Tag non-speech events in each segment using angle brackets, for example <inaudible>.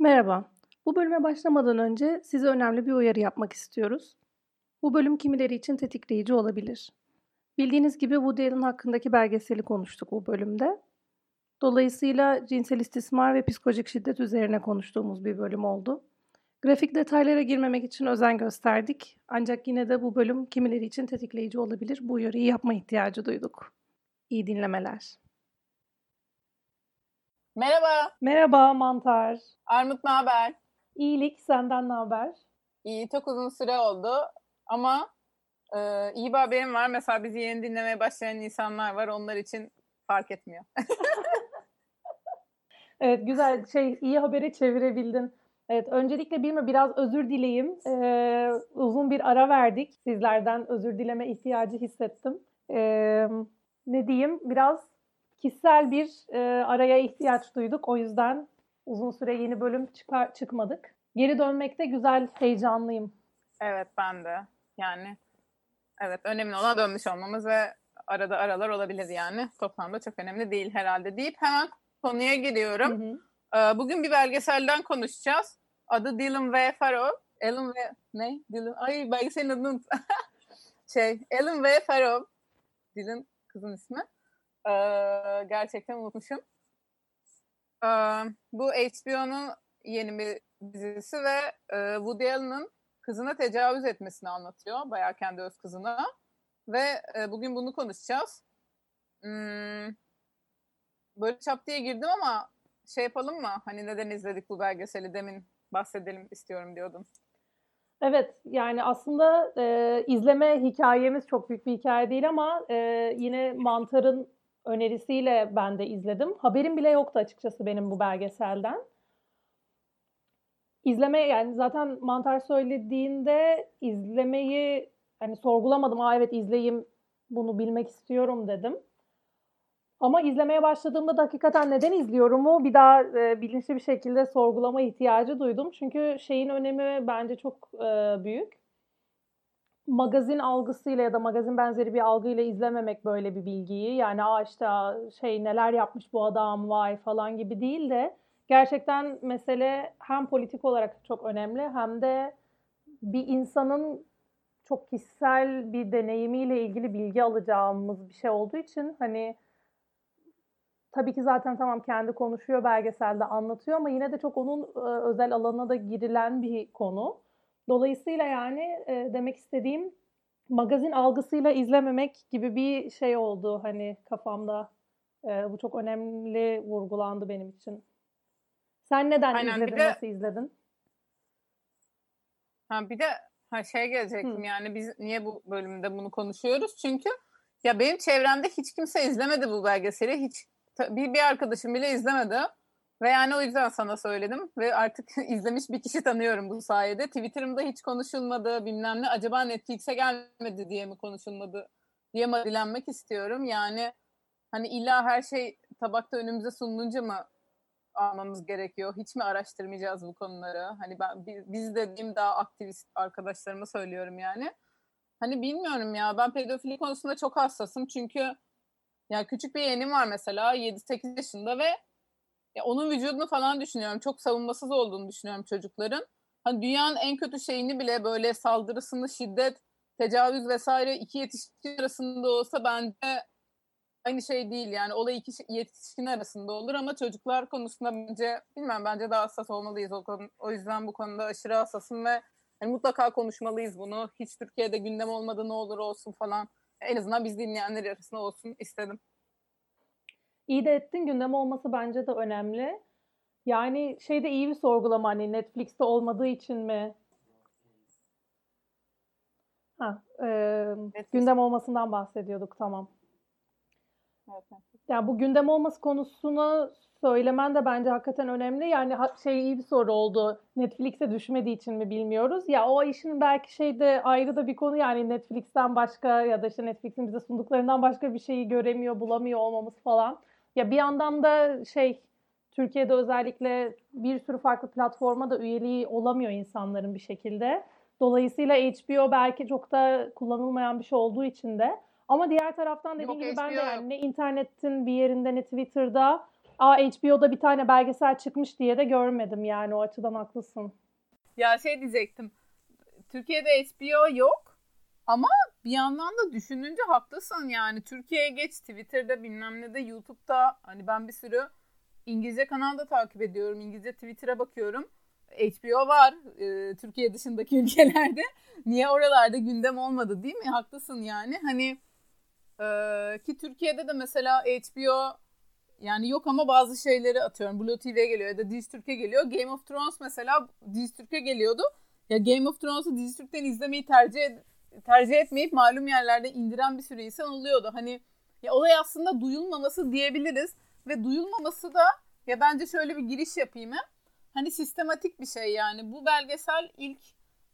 Merhaba. Bu bölüme başlamadan önce size önemli bir uyarı yapmak istiyoruz. Bu bölüm kimileri için tetikleyici olabilir. Bildiğiniz gibi Woody Allen hakkındaki belgeseli konuştuk bu bölümde. Dolayısıyla cinsel istismar ve psikolojik şiddet üzerine konuştuğumuz bir bölüm oldu. Grafik detaylara girmemek için özen gösterdik. Ancak yine de bu bölüm kimileri için tetikleyici olabilir. Bu uyarıyı yapma ihtiyacı duyduk. İyi dinlemeler. Merhaba, Merhaba Mantar. Armut ne haber? İyilik, senden ne haber? İyi, çok uzun süre oldu ama e, iyi bir haberim var. Mesela bizi yeni dinlemeye başlayan insanlar var. Onlar için fark etmiyor. <laughs> Evet güzel şey iyi habere çevirebildin. Evet öncelikle bir mi biraz özür dileyim. Ee, uzun bir ara verdik. Sizlerden özür dileme ihtiyacı hissettim. Ee, ne diyeyim biraz kişisel bir e, araya ihtiyaç duyduk. O yüzden uzun süre yeni bölüm çıkar, çıkmadık. Geri dönmekte güzel, heyecanlıyım. Evet, ben de. Yani evet önemli olan dönmüş olmamız ve arada aralar olabilir yani. Toplamda çok önemli değil herhalde deyip hemen konuya giriyorum. Hı hı. Ee, Bugün bir belgeselden konuşacağız. Adı Dylan ve Farrow. Alan ve ne? Dylan. Ay belgeselin adını unut- <laughs> şey Alan ve Farrow. Dylan kızın ismi. Ee, gerçekten unutmuşum. Ee, bu HBO'nun yeni bir dizisi ve e, Woody Allen'ın kızına tecavüz etmesini anlatıyor. Bayağı kendi öz kızına. Ve e, bugün bunu konuşacağız. Hmm, böyle çap diye girdim ama şey yapalım mı? Hani neden izledik bu belgeseli demin bahsedelim istiyorum diyordum. Evet yani aslında e, izleme hikayemiz çok büyük bir hikaye değil ama e, yine Mantar'ın önerisiyle ben de izledim. Haberim bile yoktu açıkçası benim bu belgeselden. İzleme yani zaten Mantar söylediğinde izlemeyi hani sorgulamadım. Aa evet izleyeyim bunu bilmek istiyorum dedim. Ama izlemeye başladığımda da hakikaten neden izliyorumu bir daha e, bilinçli bir şekilde sorgulama ihtiyacı duydum. Çünkü şeyin önemi bence çok e, büyük. Magazin algısıyla ya da magazin benzeri bir algıyla izlememek böyle bir bilgiyi. Yani aa işte şey neler yapmış bu adam vay falan gibi değil de gerçekten mesele hem politik olarak çok önemli hem de bir insanın çok kişisel bir deneyimiyle ilgili bilgi alacağımız bir şey olduğu için hani tabii ki zaten tamam kendi konuşuyor belgeselde anlatıyor ama yine de çok onun özel alanına da girilen bir konu. Dolayısıyla yani e, demek istediğim magazin algısıyla izlememek gibi bir şey oldu hani kafamda. E, bu çok önemli vurgulandı benim için. Sen neden Aynen, bir izledin, de- nasıl izledin? Ha bir de ha şey gelecektim Hı. yani biz niye bu bölümde bunu konuşuyoruz? Çünkü ya benim çevremde hiç kimse izlemedi bu belgeseli. Hiç bir, bir arkadaşım bile izlemedi. Ve yani o yüzden sana söyledim ve artık <laughs> izlemiş bir kişi tanıyorum bu sayede. Twitter'ımda hiç konuşulmadı bilmem ne. Acaba Netflix'e gelmedi diye mi konuşulmadı diye mi dilenmek istiyorum. Yani hani illa her şey tabakta önümüze sunulunca mı almamız gerekiyor? Hiç mi araştırmayacağız bu konuları? Hani ben bi- biz dediğim daha aktivist arkadaşlarıma söylüyorum yani. Hani bilmiyorum ya ben pedofili konusunda çok hassasım çünkü ya küçük bir yeğenim var mesela 7-8 yaşında ve ya onun vücudunu falan düşünüyorum. Çok savunmasız olduğunu düşünüyorum çocukların. Hani dünyanın en kötü şeyini bile böyle saldırısını, şiddet, tecavüz vesaire iki yetişkin arasında olsa bence aynı şey değil. Yani olay iki yetişkin arasında olur ama çocuklar konusunda bence bilmem bence daha hassas olmalıyız. O, konu, o yüzden bu konuda aşırı hassasım ve hani mutlaka konuşmalıyız bunu. Hiç Türkiye'de gündem olmadı ne olur olsun falan. En azından biz dinleyenler arasında olsun istedim. İyi de ettin gündem olması bence de önemli. Yani şey de iyi bir sorgulama hani Netflix'te olmadığı için mi? Ha, e, Netflix. gündem olmasından bahsediyorduk tamam. Evet. Yani bu gündem olması konusunu söylemen de bence hakikaten önemli. Yani şey iyi bir soru oldu. Netflix'e düşmediği için mi bilmiyoruz. Ya o işin belki şeyde ayrı da bir konu yani Netflix'ten başka ya da işte Netflix'in bize sunduklarından başka bir şeyi göremiyor, bulamıyor olmamız falan. Ya bir yandan da şey Türkiye'de özellikle bir sürü farklı platforma da üyeliği olamıyor insanların bir şekilde. Dolayısıyla HBO belki çok da kullanılmayan bir şey olduğu için de ama diğer taraftan dediğim Yok, gibi ben de HBO yani ne internetin bir yerinde ne Twitter'da Aa HBO'da bir tane belgesel çıkmış diye de görmedim yani o açıdan haklısın. Ya şey diyecektim. Türkiye'de HBO yok ama bir yandan da düşününce haklısın yani. Türkiye'ye geç Twitter'da bilmem ne de YouTube'da hani ben bir sürü İngilizce kanalda takip ediyorum. İngilizce Twitter'a bakıyorum. HBO var e, Türkiye dışındaki <laughs> ülkelerde. Niye oralarda gündem olmadı değil mi? Haklısın yani. Hani e, ki Türkiye'de de mesela HBO yani yok ama bazı şeyleri atıyorum. Blue TV'ye geliyor ya da Dijitürk'e geliyor. Game of Thrones mesela Dijitürk'e geliyordu. Ya Game of Thrones'u Dijitürk'ten izlemeyi tercih tercih etmeyip malum yerlerde indiren bir sürü insan oluyordu. Hani ya olay aslında duyulmaması diyebiliriz ve duyulmaması da ya bence şöyle bir giriş yapayım hem. Hani sistematik bir şey yani. Bu belgesel ilk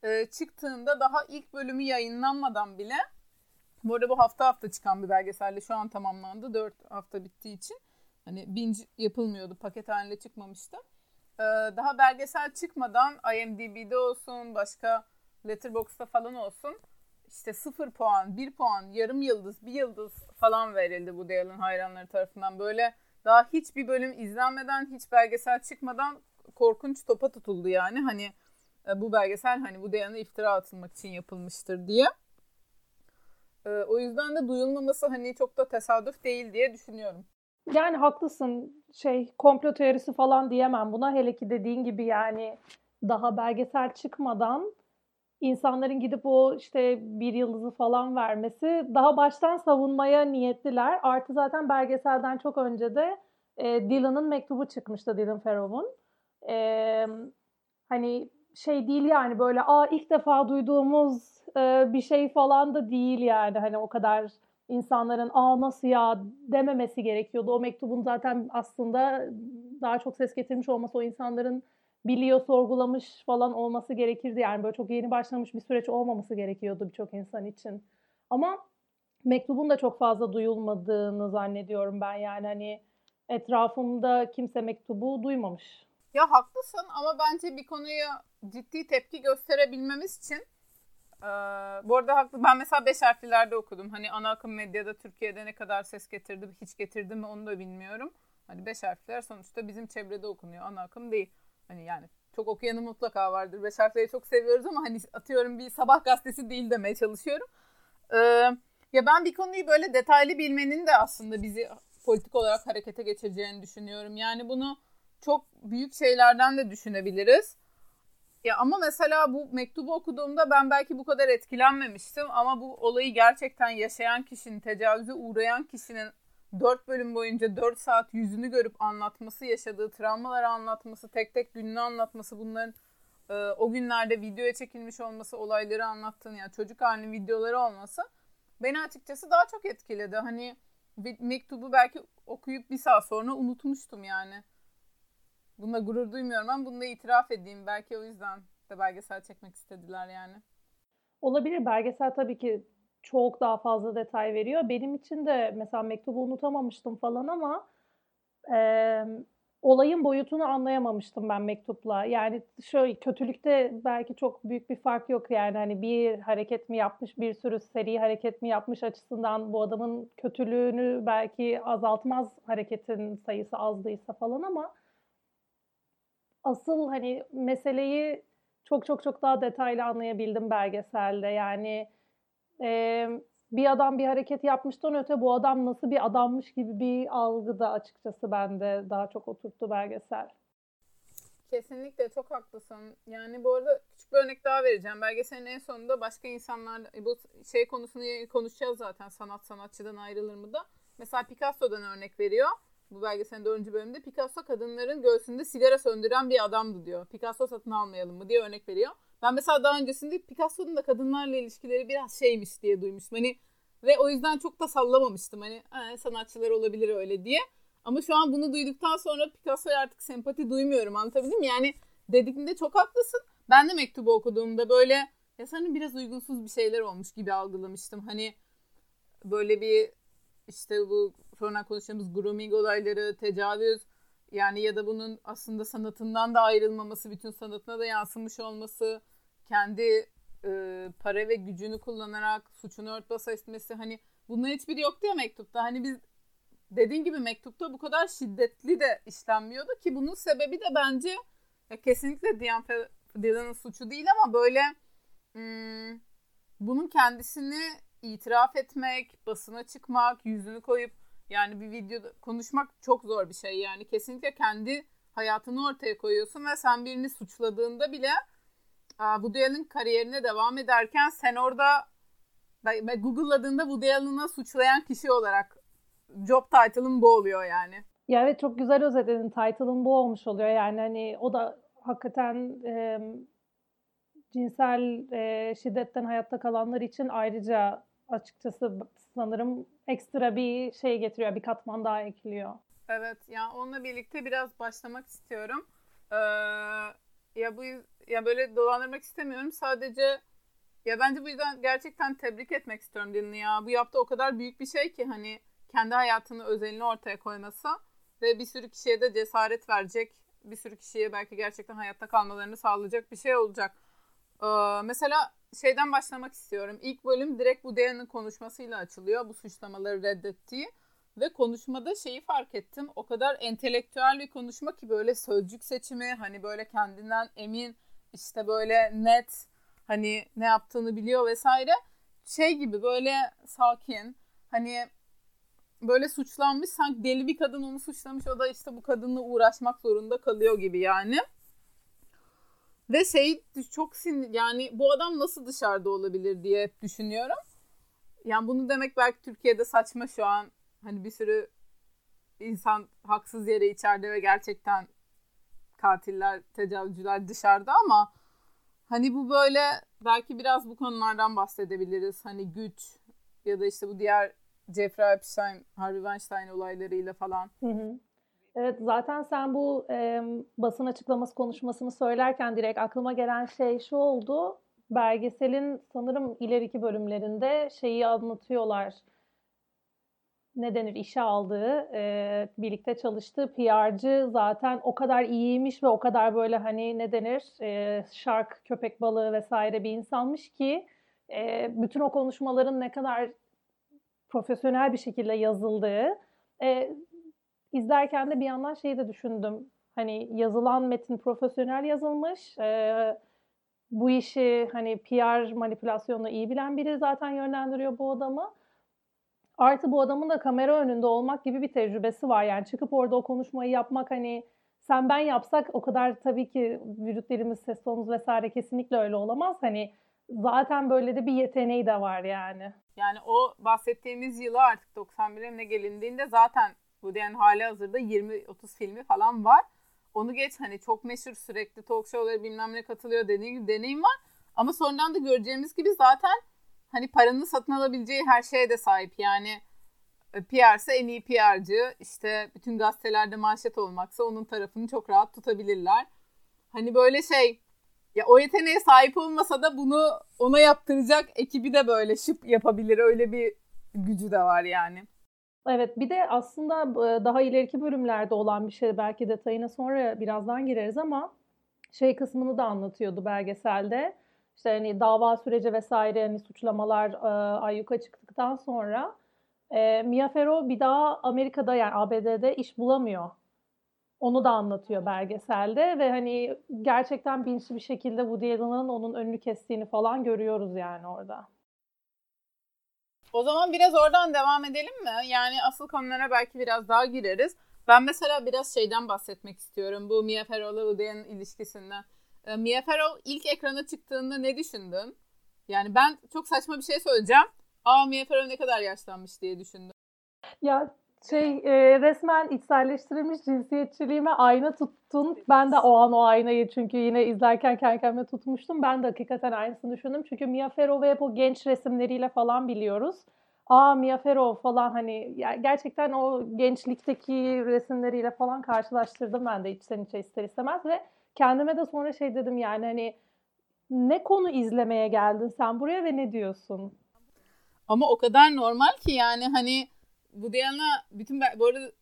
e, çıktığında daha ilk bölümü yayınlanmadan bile bu arada bu hafta hafta çıkan bir belgeselde şu an tamamlandı. Dört hafta bittiği için. Hani binge yapılmıyordu. Paket halinde çıkmamıştı. Ee, daha belgesel çıkmadan IMDb'de olsun, başka Letterboxd'da falan olsun işte sıfır puan, bir puan, yarım yıldız, bir yıldız falan verildi bu Dale'ın hayranları tarafından. Böyle daha hiçbir bölüm izlenmeden, hiç belgesel çıkmadan korkunç topa tutuldu yani. Hani e, bu belgesel hani bu Dale'ına iftira atılmak için yapılmıştır diye. E, o yüzden de duyulmaması hani çok da tesadüf değil diye düşünüyorum. Yani haklısın. Şey komplo teorisi falan diyemem buna. Hele ki dediğin gibi yani daha belgesel çıkmadan insanların gidip o işte bir yıldızı falan vermesi daha baştan savunmaya niyetliler. Artı zaten belgeselden çok önce de e, Dylan'ın mektubu çıkmıştı Dylan Farrow'un. E, hani şey değil yani böyle aa ilk defa duyduğumuz e, bir şey falan da değil yani hani o kadar insanların aa nasıl ya dememesi gerekiyordu. O mektubun zaten aslında daha çok ses getirmiş olması o insanların biliyor, sorgulamış falan olması gerekirdi. Yani böyle çok yeni başlamış bir süreç olmaması gerekiyordu birçok insan için. Ama mektubun da çok fazla duyulmadığını zannediyorum ben. Yani hani etrafımda kimse mektubu duymamış. Ya haklısın ama bence bir konuya ciddi tepki gösterebilmemiz için ee, bu arada haklı. Ben mesela beş harflilerde okudum. Hani ana akım medyada Türkiye'de ne kadar ses getirdi, hiç getirdi mi onu da bilmiyorum. Hani beş harfler sonuçta bizim çevrede okunuyor. Ana akım değil. Hani yani çok okuyanı mutlaka vardır. Beş harfleri çok seviyoruz ama hani atıyorum bir sabah gazetesi değil demeye çalışıyorum. Ee, ya ben bir konuyu böyle detaylı bilmenin de aslında bizi politik olarak harekete geçireceğini düşünüyorum. Yani bunu çok büyük şeylerden de düşünebiliriz. Ya ama mesela bu mektubu okuduğumda ben belki bu kadar etkilenmemiştim ama bu olayı gerçekten yaşayan kişinin, tecavüze uğrayan kişinin 4 bölüm boyunca 4 saat yüzünü görüp anlatması, yaşadığı travmaları anlatması, tek tek gününü anlatması, bunların e, o günlerde videoya çekilmiş olması, olayları anlattığını yani çocuk halinin videoları olması beni açıkçası daha çok etkiledi. Hani mektubu belki okuyup bir saat sonra unutmuştum yani. Bunda gurur duymuyorum ama bunu da itiraf edeyim. Belki o yüzden de belgesel çekmek istediler yani. Olabilir. Belgesel tabii ki çok daha fazla detay veriyor. Benim için de mesela mektubu unutamamıştım falan ama e, olayın boyutunu anlayamamıştım ben mektupla. Yani şöyle kötülükte belki çok büyük bir fark yok yani hani bir hareket mi yapmış, bir sürü seri hareket mi yapmış açısından bu adamın kötülüğünü belki azaltmaz hareketin sayısı azdıysa falan ama asıl hani meseleyi çok çok çok daha detaylı anlayabildim belgeselde. Yani e, bir adam bir hareket yapmıştan öte bu adam nasıl bir adammış gibi bir algı da açıkçası bende daha çok oturttu belgesel. Kesinlikle çok haklısın. Yani bu arada küçük bir örnek daha vereceğim. Belgeselin en sonunda başka insanlar bu şey konusunu konuşacağız zaten sanat sanatçıdan ayrılır mı da. Mesela Picasso'dan örnek veriyor bu belgeselin dördüncü bölümünde Picasso kadınların göğsünde sigara söndüren bir adamdı diyor. Picasso satın almayalım mı diye örnek veriyor. Ben mesela daha öncesinde Picasso'nun da kadınlarla ilişkileri biraz şeymiş diye duymuştum. Hani ve o yüzden çok da sallamamıştım. Hani sanatçılar olabilir öyle diye. Ama şu an bunu duyduktan sonra Picasso'ya artık sempati duymuyorum. Anlatabildim mi? Yani dedikinde çok haklısın. Ben de mektubu okuduğumda böyle ya sanırım biraz uygunsuz bir şeyler olmuş gibi algılamıştım. Hani böyle bir işte bu sonra konuştuğumuz grooming olayları, tecavüz yani ya da bunun aslında sanatından da ayrılmaması, bütün sanatına da yansımış olması, kendi e, para ve gücünü kullanarak suçunu örtbas etmesi hani bunların hiçbiri yoktu ya mektupta. Hani biz dediğin gibi mektupta bu kadar şiddetli de işlenmiyordu ki bunun sebebi de bence ya kesinlikle Diane Dylan'ın suçu değil ama böyle hmm, bunun kendisini itiraf etmek, basına çıkmak, yüzünü koyup yani bir videoda konuşmak çok zor bir şey. Yani kesinlikle kendi hayatını ortaya koyuyorsun ve sen birini suçladığında bile Woody Allen kariyerine devam ederken sen orada Google'ladığında Woody Allen'ı suçlayan kişi olarak job title'ın bu oluyor yani. Ya evet çok güzel özetledin. Title'ın bu olmuş oluyor. Yani hani o da hakikaten e, cinsel e, şiddetten hayatta kalanlar için ayrıca açıkçası sanırım ekstra bir şey getiriyor. Bir katman daha ekliyor. Evet yani onunla birlikte biraz başlamak istiyorum. Ee, ya bu ya böyle dolandırmak istemiyorum. Sadece ya bence bu yüzden gerçekten tebrik etmek istiyorum Dylan'ı ya. Bu yaptığı o kadar büyük bir şey ki hani kendi hayatını, özelini ortaya koyması ve bir sürü kişiye de cesaret verecek. Bir sürü kişiye belki gerçekten hayatta kalmalarını sağlayacak bir şey olacak. Ee, mesela şeyden başlamak istiyorum. İlk bölüm direkt bu Dayan'ın konuşmasıyla açılıyor. Bu suçlamaları reddettiği. Ve konuşmada şeyi fark ettim. O kadar entelektüel bir konuşma ki böyle sözcük seçimi hani böyle kendinden emin işte böyle net hani ne yaptığını biliyor vesaire. Şey gibi böyle sakin hani böyle suçlanmış sanki deli bir kadın onu suçlamış o da işte bu kadınla uğraşmak zorunda kalıyor gibi yani. Ve şey çok sinir yani bu adam nasıl dışarıda olabilir diye hep düşünüyorum. Yani bunu demek belki Türkiye'de saçma şu an. Hani bir sürü insan haksız yere içeride ve gerçekten katiller, tecavüzcüler dışarıda ama hani bu böyle belki biraz bu konulardan bahsedebiliriz. Hani güç ya da işte bu diğer Jeffrey Epstein, Harvey Weinstein olaylarıyla falan. Hı hı. Evet zaten sen bu e, basın açıklaması konuşmasını söylerken direkt aklıma gelen şey şu oldu. Belgeselin sanırım ileriki bölümlerinde şeyi anlatıyorlar. Ne denir işe aldığı, e, birlikte çalıştığı PR'cı zaten o kadar iyiymiş ve o kadar böyle hani ne denir e, şark, köpek balığı vesaire bir insanmış ki e, bütün o konuşmaların ne kadar profesyonel bir şekilde yazıldığı e, izlerken de bir yandan şeyi de düşündüm. Hani yazılan metin profesyonel yazılmış. E, bu işi hani PR manipülasyonunu iyi bilen biri zaten yönlendiriyor bu adamı. Artı bu adamın da kamera önünde olmak gibi bir tecrübesi var. Yani çıkıp orada o konuşmayı yapmak hani sen ben yapsak o kadar tabii ki vücut dilimiz, ses tonumuz vesaire kesinlikle öyle olamaz. Hani zaten böyle de bir yeteneği de var yani. Yani o bahsettiğimiz yılı artık 91'e ne gelindiğinde zaten diyen hali hazırda 20-30 filmi falan var. Onu geç hani çok meşhur sürekli talk show'lara bilmem ne katılıyor dediğim gibi deneyim var. Ama sonradan da göreceğimiz gibi zaten hani paranın satın alabileceği her şeye de sahip. Yani e, PR ise en iyi PR'cı. işte bütün gazetelerde manşet olmaksa onun tarafını çok rahat tutabilirler. Hani böyle şey ya o yeteneğe sahip olmasa da bunu ona yaptıracak ekibi de böyle şıp yapabilir. Öyle bir gücü de var yani. Evet bir de aslında daha ileriki bölümlerde olan bir şey belki detayına sonra birazdan gireriz ama şey kısmını da anlatıyordu belgeselde. İşte hani dava süreci vesaire hani suçlamalar e, ayyuka çıktıktan sonra e, Mia Farrow bir daha Amerika'da yani ABD'de iş bulamıyor. Onu da anlatıyor belgeselde ve hani gerçekten bilinçli bir şekilde Woody Allen'ın onun önünü kestiğini falan görüyoruz yani orada. O zaman biraz oradan devam edelim mi? Yani asıl konulara belki biraz daha gireriz. Ben mesela biraz şeyden bahsetmek istiyorum. Bu Mia Farrow'la Woody Allen ilişkisinden. Ee, Mia Farrow ilk ekrana çıktığında ne düşündün? Yani ben çok saçma bir şey söyleyeceğim. Aa Mia Farrow ne kadar yaşlanmış diye düşündüm. Ya şey e, resmen içselleştirilmiş cinsiyetçiliğime ayna tuttun. Ben de o an o aynayı çünkü yine izlerken kendi kendime tutmuştum. Ben de hakikaten aynısını düşündüm. Çünkü Mia Farrow ve hep o genç resimleriyle falan biliyoruz. Aa Mia Farrow falan hani yani gerçekten o gençlikteki resimleriyle falan karşılaştırdım ben de içten içe ister istemez ve kendime de sonra şey dedim yani hani ne konu izlemeye geldin sen buraya ve ne diyorsun? Ama o kadar normal ki yani hani bu Diana bütün bu arada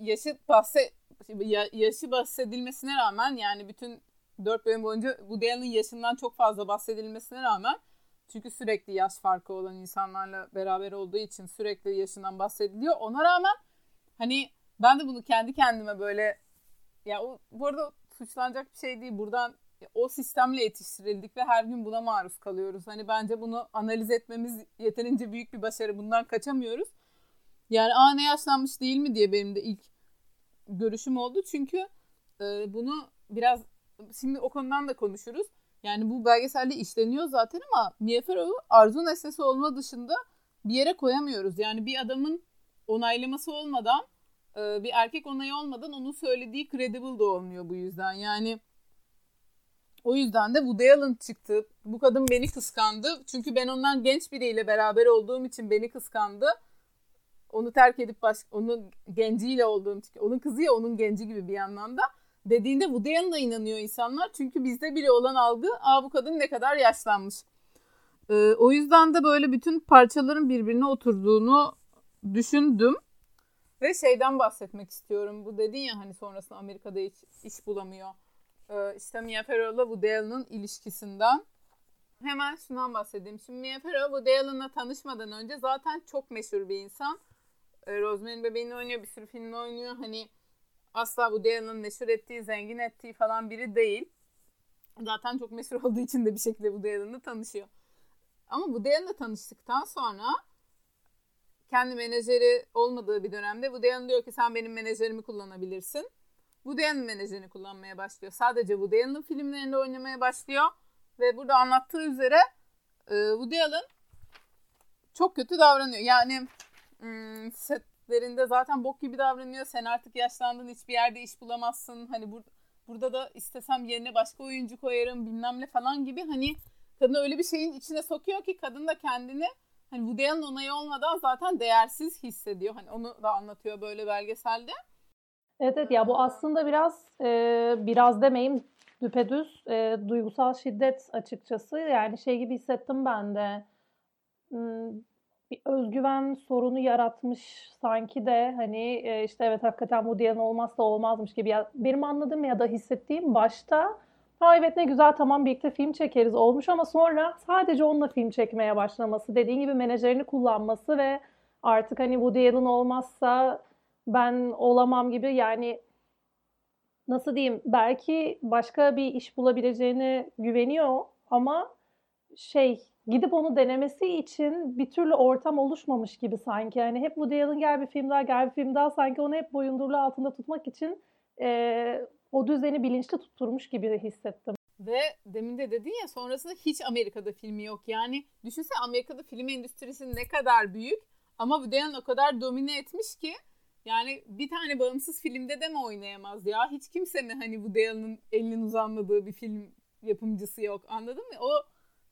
yaşı bahse yaşı bahsedilmesine rağmen yani bütün dört bölüm boyunca bu Diana'nın yaşından çok fazla bahsedilmesine rağmen çünkü sürekli yaş farkı olan insanlarla beraber olduğu için sürekli yaşından bahsediliyor. Ona rağmen Hani ben de bunu kendi kendime böyle ya bu arada suçlanacak bir şey değil. Buradan o sistemle yetiştirildik ve her gün buna maruz kalıyoruz. Hani bence bunu analiz etmemiz yeterince büyük bir başarı. Bundan kaçamıyoruz. Yani aa ne yaşlanmış değil mi diye benim de ilk görüşüm oldu. Çünkü e, bunu biraz şimdi o konudan da konuşuruz. Yani bu belgeselde işleniyor zaten ama Mia Farrow'u arzu nesnesi olma dışında bir yere koyamıyoruz. Yani bir adamın onaylaması olmadan bir erkek onayı olmadan onun söylediği credible da olmuyor bu yüzden. Yani o yüzden de Woody Allen çıktı. Bu kadın beni kıskandı. Çünkü ben ondan genç biriyle beraber olduğum için beni kıskandı. Onu terk edip baş, onun genciyle olduğum için. Onun kızı ya onun genci gibi bir yandan da. Dediğinde Woody Allen'a inanıyor insanlar. Çünkü bizde bile olan algı aa bu kadın ne kadar yaşlanmış. Ee, o yüzden de böyle bütün parçaların birbirine oturduğunu düşündüm. Ve şeyden bahsetmek istiyorum. Bu dedin ya hani sonrasında Amerika'da hiç iş bulamıyor. Ee, işte Mia Farrow'la Woody Allen'ın ilişkisinden. Hemen şundan bahsedeyim. Şimdi Mia Farrow Woody Allen'la tanışmadan önce zaten çok meşhur bir insan. Ee, Rosemary'nin Bebeği'ni oynuyor, bir sürü filmde oynuyor. Hani asla Woody Allen'ın meşhur ettiği, zengin ettiği falan biri değil. Zaten çok meşhur <laughs> olduğu için de bir şekilde Woody Allen'la tanışıyor. Ama Woody Allen'la tanıştıktan sonra kendi menajeri olmadığı bir dönemde Woody diyor ki sen benim menajerimi kullanabilirsin. Woody menajerini kullanmaya başlıyor. Sadece Woody filmlerinde oynamaya başlıyor. Ve burada anlattığı üzere e, Woody Allen çok kötü davranıyor. Yani setlerinde zaten bok gibi davranıyor. Sen artık yaşlandın hiçbir yerde iş bulamazsın. Hani bur burada da istesem yerine başka oyuncu koyarım bilmem ne falan gibi. Hani kadını öyle bir şeyin içine sokuyor ki kadın da kendini hani Woody onayı olmadan zaten değersiz hissediyor. Hani onu da anlatıyor böyle belgeselde. Evet evet ya bu aslında biraz e, biraz demeyeyim düpedüz e, duygusal şiddet açıkçası. Yani şey gibi hissettim ben de. Hmm, bir özgüven sorunu yaratmış sanki de hani e, işte evet hakikaten bu diyen olmazsa olmazmış gibi. Ya, benim anladığım ya da hissettiğim başta ha evet ne güzel tamam birlikte film çekeriz olmuş ama sonra sadece onunla film çekmeye başlaması, dediğin gibi menajerini kullanması ve artık hani Woody Allen olmazsa ben olamam gibi yani nasıl diyeyim belki başka bir iş bulabileceğine güveniyor ama şey gidip onu denemesi için bir türlü ortam oluşmamış gibi sanki. Yani hep Woody Allen gel bir film daha gel bir film daha sanki onu hep boyundurlu altında tutmak için e, o düzeni bilinçli tutturmuş gibi hissettim. Ve demin de dedin ya sonrasında hiç Amerika'da filmi yok. Yani düşünsene Amerika'da film endüstrisi ne kadar büyük ama Woody Allen o kadar domine etmiş ki yani bir tane bağımsız filmde de mi oynayamaz ya? Hiç kimse mi hani bu Dale'ın elinin uzanmadığı bir film yapımcısı yok. Anladın mı? O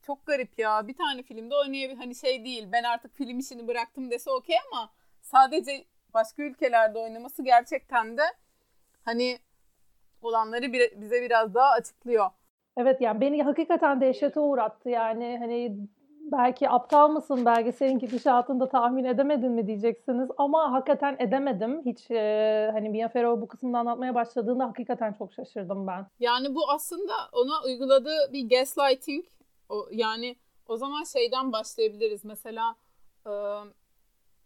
çok garip ya. Bir tane filmde oynayabilir. Hani şey değil. Ben artık film işini bıraktım dese okey ama sadece başka ülkelerde oynaması gerçekten de hani olanları bize biraz daha açıklıyor. Evet yani beni hakikaten dehşete uğrattı yani hani belki aptal mısın belgeselin gidişatını tahmin edemedin mi diyeceksiniz ama hakikaten edemedim. Hiç e, hani Mia Farrow bu kısmını anlatmaya başladığında hakikaten çok şaşırdım ben. Yani bu aslında ona uyguladığı bir gaslighting. O, yani o zaman şeyden başlayabiliriz. Mesela e,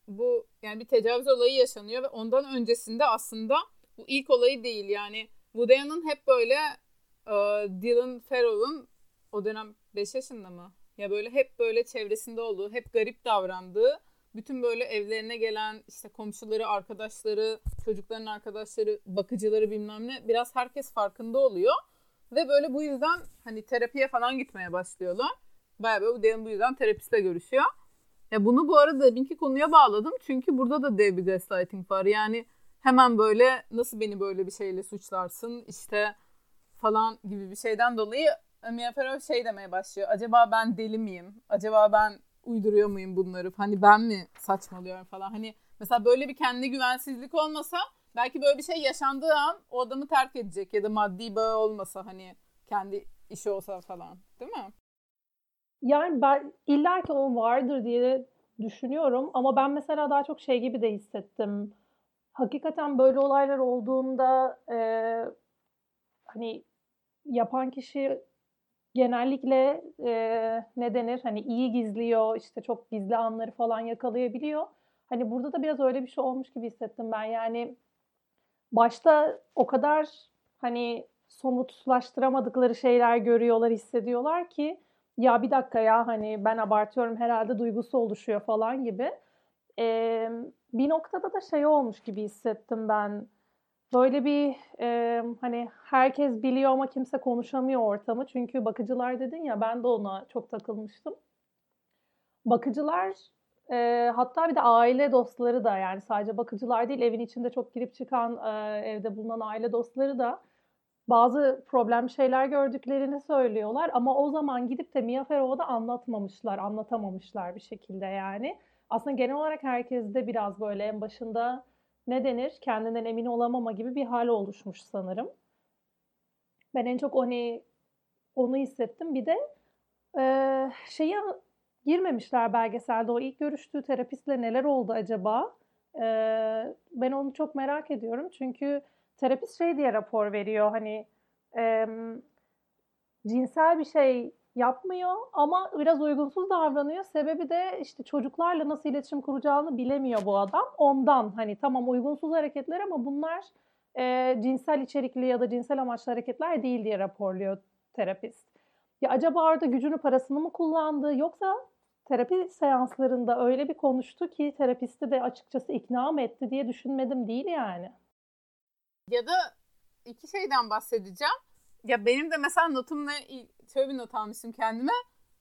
bu yani bir tecavüz olayı yaşanıyor ve ondan öncesinde aslında bu ilk olayı değil. Yani Allen hep böyle e, Dylan Farrow'un o dönem 5 yaşında mı? Ya böyle hep böyle çevresinde olduğu, hep garip davrandığı, bütün böyle evlerine gelen işte komşuları, arkadaşları, çocukların arkadaşları, bakıcıları bilmem ne biraz herkes farkında oluyor. Ve böyle bu yüzden hani terapiye falan gitmeye başlıyorlar. Bayağı böyle Derin bu yüzden terapistle görüşüyor. Ya bunu bu arada deminki konuya bağladım. Çünkü burada da dev bir gaslighting var. Yani hemen böyle nasıl beni böyle bir şeyle suçlarsın işte falan gibi bir şeyden dolayı Mia Farrow şey demeye başlıyor. Acaba ben deli miyim? Acaba ben uyduruyor muyum bunları? Hani ben mi saçmalıyorum falan. Hani mesela böyle bir kendi güvensizlik olmasa belki böyle bir şey yaşandığı an o adamı terk edecek ya da maddi bağı olmasa hani kendi işi olsa falan. Değil mi? Yani ben illa ki o vardır diye düşünüyorum ama ben mesela daha çok şey gibi de hissettim. Hakikaten böyle olaylar olduğunda e, hani yapan kişi genellikle e, ne denir hani iyi gizliyor işte çok gizli anları falan yakalayabiliyor. Hani burada da biraz öyle bir şey olmuş gibi hissettim ben. Yani başta o kadar hani somutlaştıramadıkları şeyler görüyorlar, hissediyorlar ki ya bir dakika ya hani ben abartıyorum herhalde duygusu oluşuyor falan gibi. Ee, bir noktada da şey olmuş gibi hissettim ben. Böyle bir e, hani herkes biliyor ama kimse konuşamıyor ortamı. Çünkü bakıcılar dedin ya ben de ona çok takılmıştım. Bakıcılar e, hatta bir de aile dostları da yani sadece bakıcılar değil evin içinde çok girip çıkan e, evde bulunan aile dostları da bazı problem şeyler gördüklerini söylüyorlar ama o zaman gidip de Mia Farrow'a da anlatmamışlar, anlatamamışlar bir şekilde yani. Aslında genel olarak herkeste biraz böyle en başında ne denir? Kendinden emin olamama gibi bir hal oluşmuş sanırım. Ben en çok onu onu hissettim. Bir de e, şeyi girmemişler belgeselde. O ilk görüştüğü terapistle neler oldu acaba? E, ben onu çok merak ediyorum. Çünkü terapist şey diye rapor veriyor. Hani e, cinsel bir şey yapmıyor ama biraz uygunsuz davranıyor. Sebebi de işte çocuklarla nasıl iletişim kuracağını bilemiyor bu adam. Ondan hani tamam uygunsuz hareketler ama bunlar e, cinsel içerikli ya da cinsel amaçlı hareketler değil diye raporluyor terapist. Ya acaba orada gücünü parasını mı kullandı yoksa terapi seanslarında öyle bir konuştu ki terapisti de açıkçası ikna mı etti diye düşünmedim değil yani. Ya da iki şeyden bahsedeceğim. Ya benim de mesela notumla şöyle bir not almıştım kendime.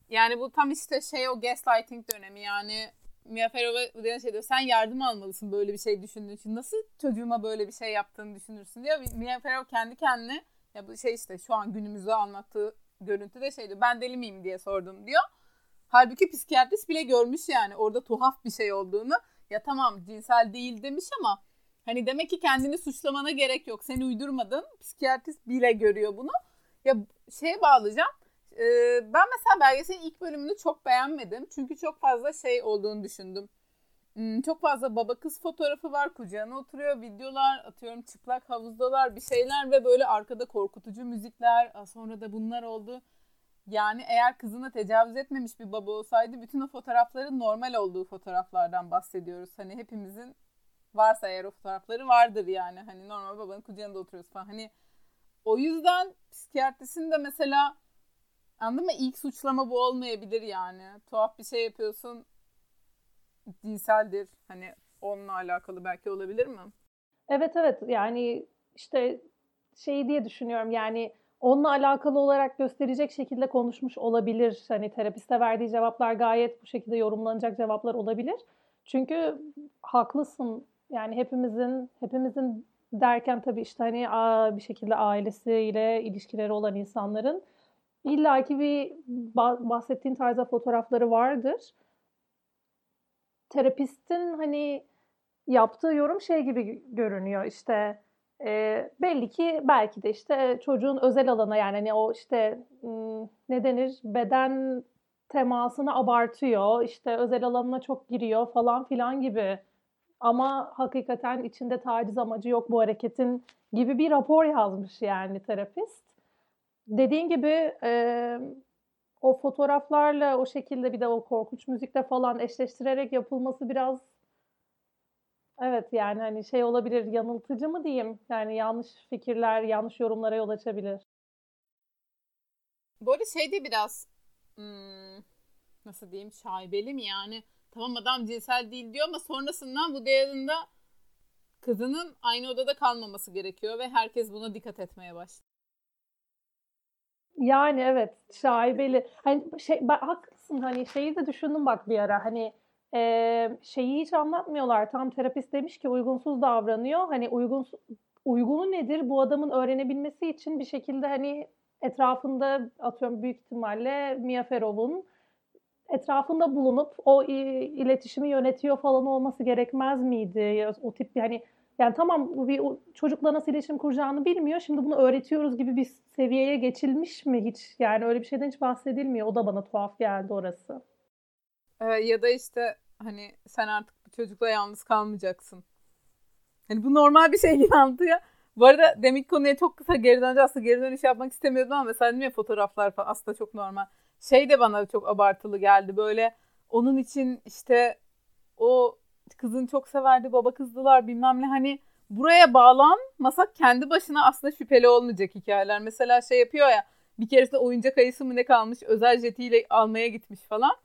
Yani bu tam işte şey o gaslighting dönemi yani Mia Farrow'a diyen şey diyor sen yardım almalısın böyle bir şey düşündüğün için. Nasıl çocuğuma böyle bir şey yaptığını düşünürsün diyor. Mia Farrow kendi kendine ya bu şey işte şu an günümüzde anlattığı görüntüde şey diyor ben deli miyim diye sordum diyor. Halbuki psikiyatrist bile görmüş yani orada tuhaf bir şey olduğunu. Ya tamam cinsel değil demiş ama hani demek ki kendini suçlamana gerek yok. Seni uydurmadın. Psikiyatrist bile görüyor bunu. Ya şeye bağlayacağım. Ee, ben mesela belgeselin ilk bölümünü çok beğenmedim. Çünkü çok fazla şey olduğunu düşündüm. Hmm, çok fazla baba kız fotoğrafı var. Kucağına oturuyor. Videolar atıyorum çıplak havuzdalar bir şeyler ve böyle arkada korkutucu müzikler. Sonra da bunlar oldu. Yani eğer kızına tecavüz etmemiş bir baba olsaydı bütün o fotoğrafların normal olduğu fotoğraflardan bahsediyoruz. Hani hepimizin varsa eğer o fotoğrafları vardır yani. Hani normal babanın kucağında oturuyorsun falan. Hani o yüzden psikiyatristin de mesela anladın mı? İlk suçlama bu olmayabilir yani. Tuhaf bir şey yapıyorsun cinseldir. Hani onunla alakalı belki olabilir mi? Evet evet yani işte şey diye düşünüyorum yani onunla alakalı olarak gösterecek şekilde konuşmuş olabilir. Hani terapiste verdiği cevaplar gayet bu şekilde yorumlanacak cevaplar olabilir. Çünkü haklısın. Yani hepimizin hepimizin derken tabii işte hani bir şekilde ailesiyle ilişkileri olan insanların illaki bir bahsettiğin tarzda fotoğrafları vardır. Terapistin hani yaptığı yorum şey gibi görünüyor işte e, belli ki belki de işte çocuğun özel alana yani hani o işte ne denir beden temasını abartıyor işte özel alanına çok giriyor falan filan gibi ama hakikaten içinde taciz amacı yok bu hareketin gibi bir rapor yazmış yani terapist. Dediğin gibi e, o fotoğraflarla o şekilde bir de o korkunç müzikle falan eşleştirerek yapılması biraz evet yani hani şey olabilir yanıltıcı mı diyeyim yani yanlış fikirler yanlış yorumlara yol açabilir. Bu arada şey biraz hmm, nasıl diyeyim şaibeli mi yani Tamam adam cinsel değil diyor ama sonrasından bu değerinde kızının aynı odada kalmaması gerekiyor ve herkes buna dikkat etmeye başlıyor. Yani evet şaibeli. Hani şey ben, haklısın hani şeyi de düşündüm bak bir ara hani e, şeyi hiç anlatmıyorlar. Tam terapist demiş ki uygunsuz davranıyor. Hani uygun uygunu nedir bu adamın öğrenebilmesi için bir şekilde hani etrafında atıyorum büyük ihtimalle Mia Farrow'un etrafında bulunup o iletişimi yönetiyor falan olması gerekmez miydi? O tip bir hani yani tamam bu bir çocukla nasıl iletişim kuracağını bilmiyor. Şimdi bunu öğretiyoruz gibi bir seviyeye geçilmiş mi hiç? Yani öyle bir şeyden hiç bahsedilmiyor. O da bana tuhaf geldi orası. Ee, ya da işte hani sen artık bu çocukla yalnız kalmayacaksın. Hani bu normal bir şey gibi anlatıyor. Bu arada demek konuya çok kısa geri döneceğiz. Aslında geri dönüş yapmak istemiyordum ama mesela ya fotoğraflar falan aslında çok normal şey de bana çok abartılı geldi. Böyle onun için işte o kızın çok severdi baba kızdılar bilmem ne hani buraya bağlanmasak kendi başına aslında şüpheli olmayacak hikayeler. Mesela şey yapıyor ya bir keresinde oyuncak ayısı mı ne kalmış özel jetiyle almaya gitmiş falan.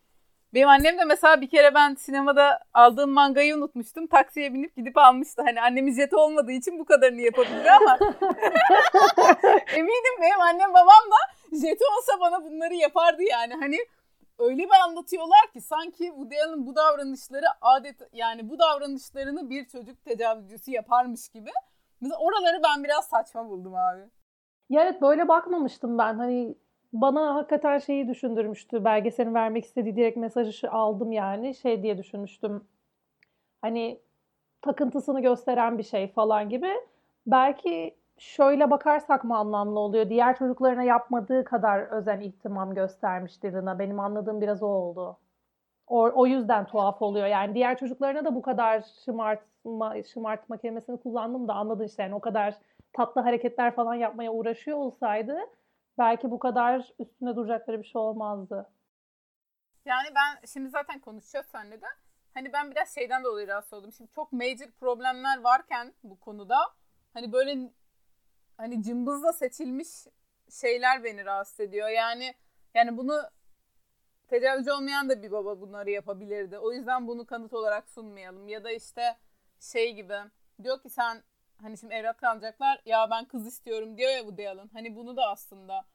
Benim annem de mesela bir kere ben sinemada aldığım mangayı unutmuştum. Taksiye binip gidip almıştı. Hani annemiz jet olmadığı için bu kadarını yapabilir ama <laughs> eminim benim annem babam da <laughs> jeti olsa bana bunları yapardı yani. Hani öyle bir anlatıyorlar ki sanki Woody Allen bu davranışları adet yani bu davranışlarını bir çocuk tecavüzcüsü yaparmış gibi. Mesela oraları ben biraz saçma buldum abi. Ya evet böyle bakmamıştım ben. Hani bana hakikaten şeyi düşündürmüştü. Belgeselin vermek istediği direkt mesajı aldım yani. Şey diye düşünmüştüm. Hani takıntısını gösteren bir şey falan gibi. Belki şöyle bakarsak mı anlamlı oluyor? Diğer çocuklarına yapmadığı kadar özen ihtimam göstermiştir Rina. Benim anladığım biraz o oldu. O, o yüzden tuhaf oluyor. Yani diğer çocuklarına da bu kadar şımartma, şımartma kelimesini kullandım da anladın işte. Yani o kadar tatlı hareketler falan yapmaya uğraşıyor olsaydı belki bu kadar üstünde duracakları bir şey olmazdı. Yani ben şimdi zaten konuşacağız seninle de. Hani ben biraz şeyden dolayı rahatsız oldum. Şimdi çok major problemler varken bu konuda hani böyle hani cımbızla seçilmiş şeyler beni rahatsız ediyor. Yani yani bunu tecavüzcü olmayan da bir baba bunları yapabilirdi. O yüzden bunu kanıt olarak sunmayalım. Ya da işte şey gibi diyor ki sen hani şimdi evlat kalacaklar ya ben kız istiyorum diyor ya bu Dayal'ın. Hani bunu da aslında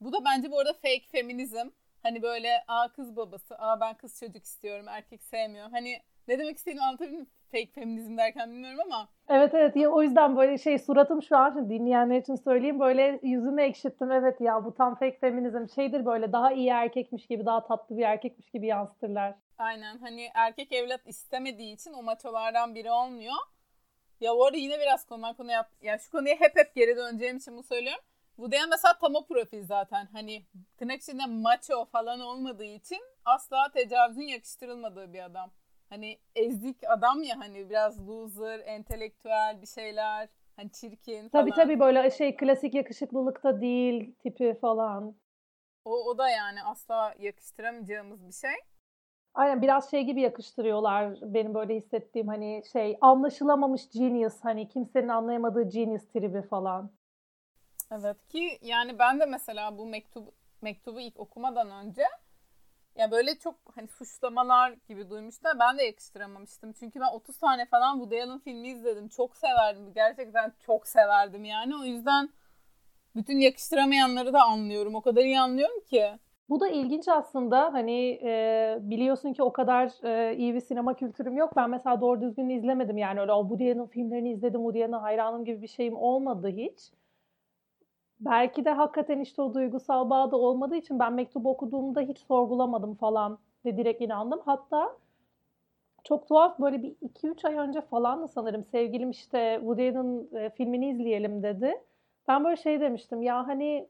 bu da bence bu arada fake feminizm. Hani böyle a kız babası, a ben kız çocuk istiyorum, erkek sevmiyor. Hani ne demek istediğimi anlatabilir miyim? Fake feminizm derken bilmiyorum ama. Evet evet ya o yüzden böyle şey suratım şu an şimdi dinleyenler için söyleyeyim böyle yüzümü ekşittim evet ya bu tam fake feminizm şeydir böyle daha iyi erkekmiş gibi daha tatlı bir erkekmiş gibi yansıtırlar. Aynen hani erkek evlat istemediği için o maçolardan biri olmuyor. Ya bu arada yine biraz konudan konuya yap. Ya şu konuya hep hep geri döneceğim için bunu söylüyorum. Woody mesela tam o profil zaten. Hani tırnak içinde macho falan olmadığı için asla tecavüzün yakıştırılmadığı bir adam. Hani ezik adam ya hani biraz loser, entelektüel bir şeyler. Hani çirkin falan. Tabii tabii böyle şey klasik yakışıklılıkta değil tipi falan. O, o da yani asla yakıştıramayacağımız bir şey. Aynen biraz şey gibi yakıştırıyorlar benim böyle hissettiğim hani şey anlaşılamamış genius hani kimsenin anlayamadığı genius tribi falan. Evet ki yani ben de mesela bu mektubu, mektubu ilk okumadan önce ya böyle çok hani suçlamalar gibi duymuştum. Ben de yakıştıramamıştım. Çünkü ben 30 tane falan Woody Allen filmi izledim. Çok severdim. Gerçekten çok severdim yani. O yüzden bütün yakıştıramayanları da anlıyorum. O kadar iyi anlıyorum ki. Bu da ilginç aslında. Hani e, biliyorsun ki o kadar e, iyi bir sinema kültürüm yok. Ben mesela doğru düzgün izlemedim. Yani öyle o Woody Allen filmlerini izledim, Woody Allen'a hayranım gibi bir şeyim olmadı hiç. Belki de hakikaten işte o duygusal bağ da olmadığı için ben mektubu okuduğumda hiç sorgulamadım falan ve direkt inandım. Hatta çok tuhaf böyle bir 2-3 ay önce falan da sanırım sevgilim işte Woody Allen e, filmini izleyelim dedi. Ben böyle şey demiştim ya hani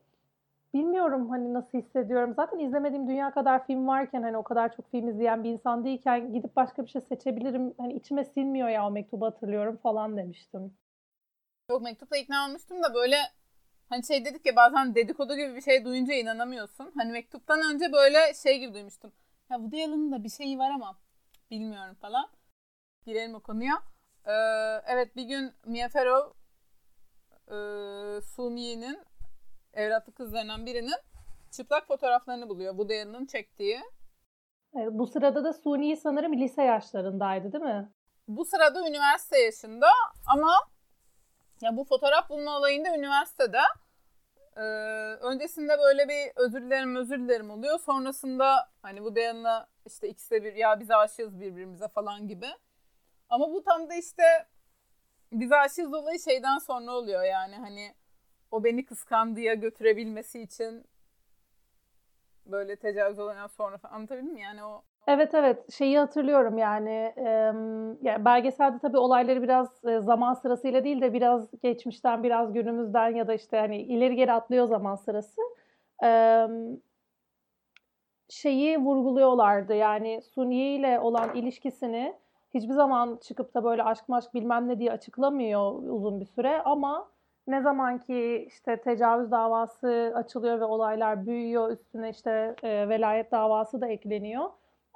bilmiyorum hani nasıl hissediyorum. Zaten izlemediğim dünya kadar film varken hani o kadar çok film izleyen bir insan değilken gidip başka bir şey seçebilirim. Hani içime sinmiyor ya o mektubu hatırlıyorum falan demiştim. Çok mektupla ikna olmuştum da böyle Hani şey dedik ya bazen dedikodu gibi bir şey duyunca inanamıyorsun. Hani mektuptan önce böyle şey gibi duymuştum. Ya Woody Allen'ın da bir şeyi var ama bilmiyorum falan. Girelim o konuya. Ee, evet bir gün Mia Farrow e, Suni'nin evlatlı kızlarından birinin çıplak fotoğraflarını buluyor. Woody Allen'ın çektiği. Bu sırada da Suni sanırım lise yaşlarındaydı değil mi? Bu sırada üniversite yaşında ama ya bu fotoğraf bulma olayında üniversitede e, öncesinde böyle bir özür dilerim özür dilerim oluyor. Sonrasında hani bu Dayan'la işte ikisi de bir ya biz aşığız birbirimize falan gibi. Ama bu tam da işte biz aşığız olayı şeyden sonra oluyor yani hani o beni kıskandıya götürebilmesi için böyle tecavüz olayından sonra falan anlatabildim mi? Yani o Evet evet. Şeyi hatırlıyorum yani, e, yani belgeselde tabii olayları biraz e, zaman sırasıyla değil de biraz geçmişten biraz günümüzden ya da işte hani ileri geri atlıyor zaman sırası. E, şeyi vurguluyorlardı. Yani Suniye ile olan ilişkisini hiçbir zaman çıkıp da böyle aşk maşk bilmem ne diye açıklamıyor uzun bir süre. Ama ne zaman ki işte tecavüz davası açılıyor ve olaylar büyüyor üstüne işte e, velayet davası da ekleniyor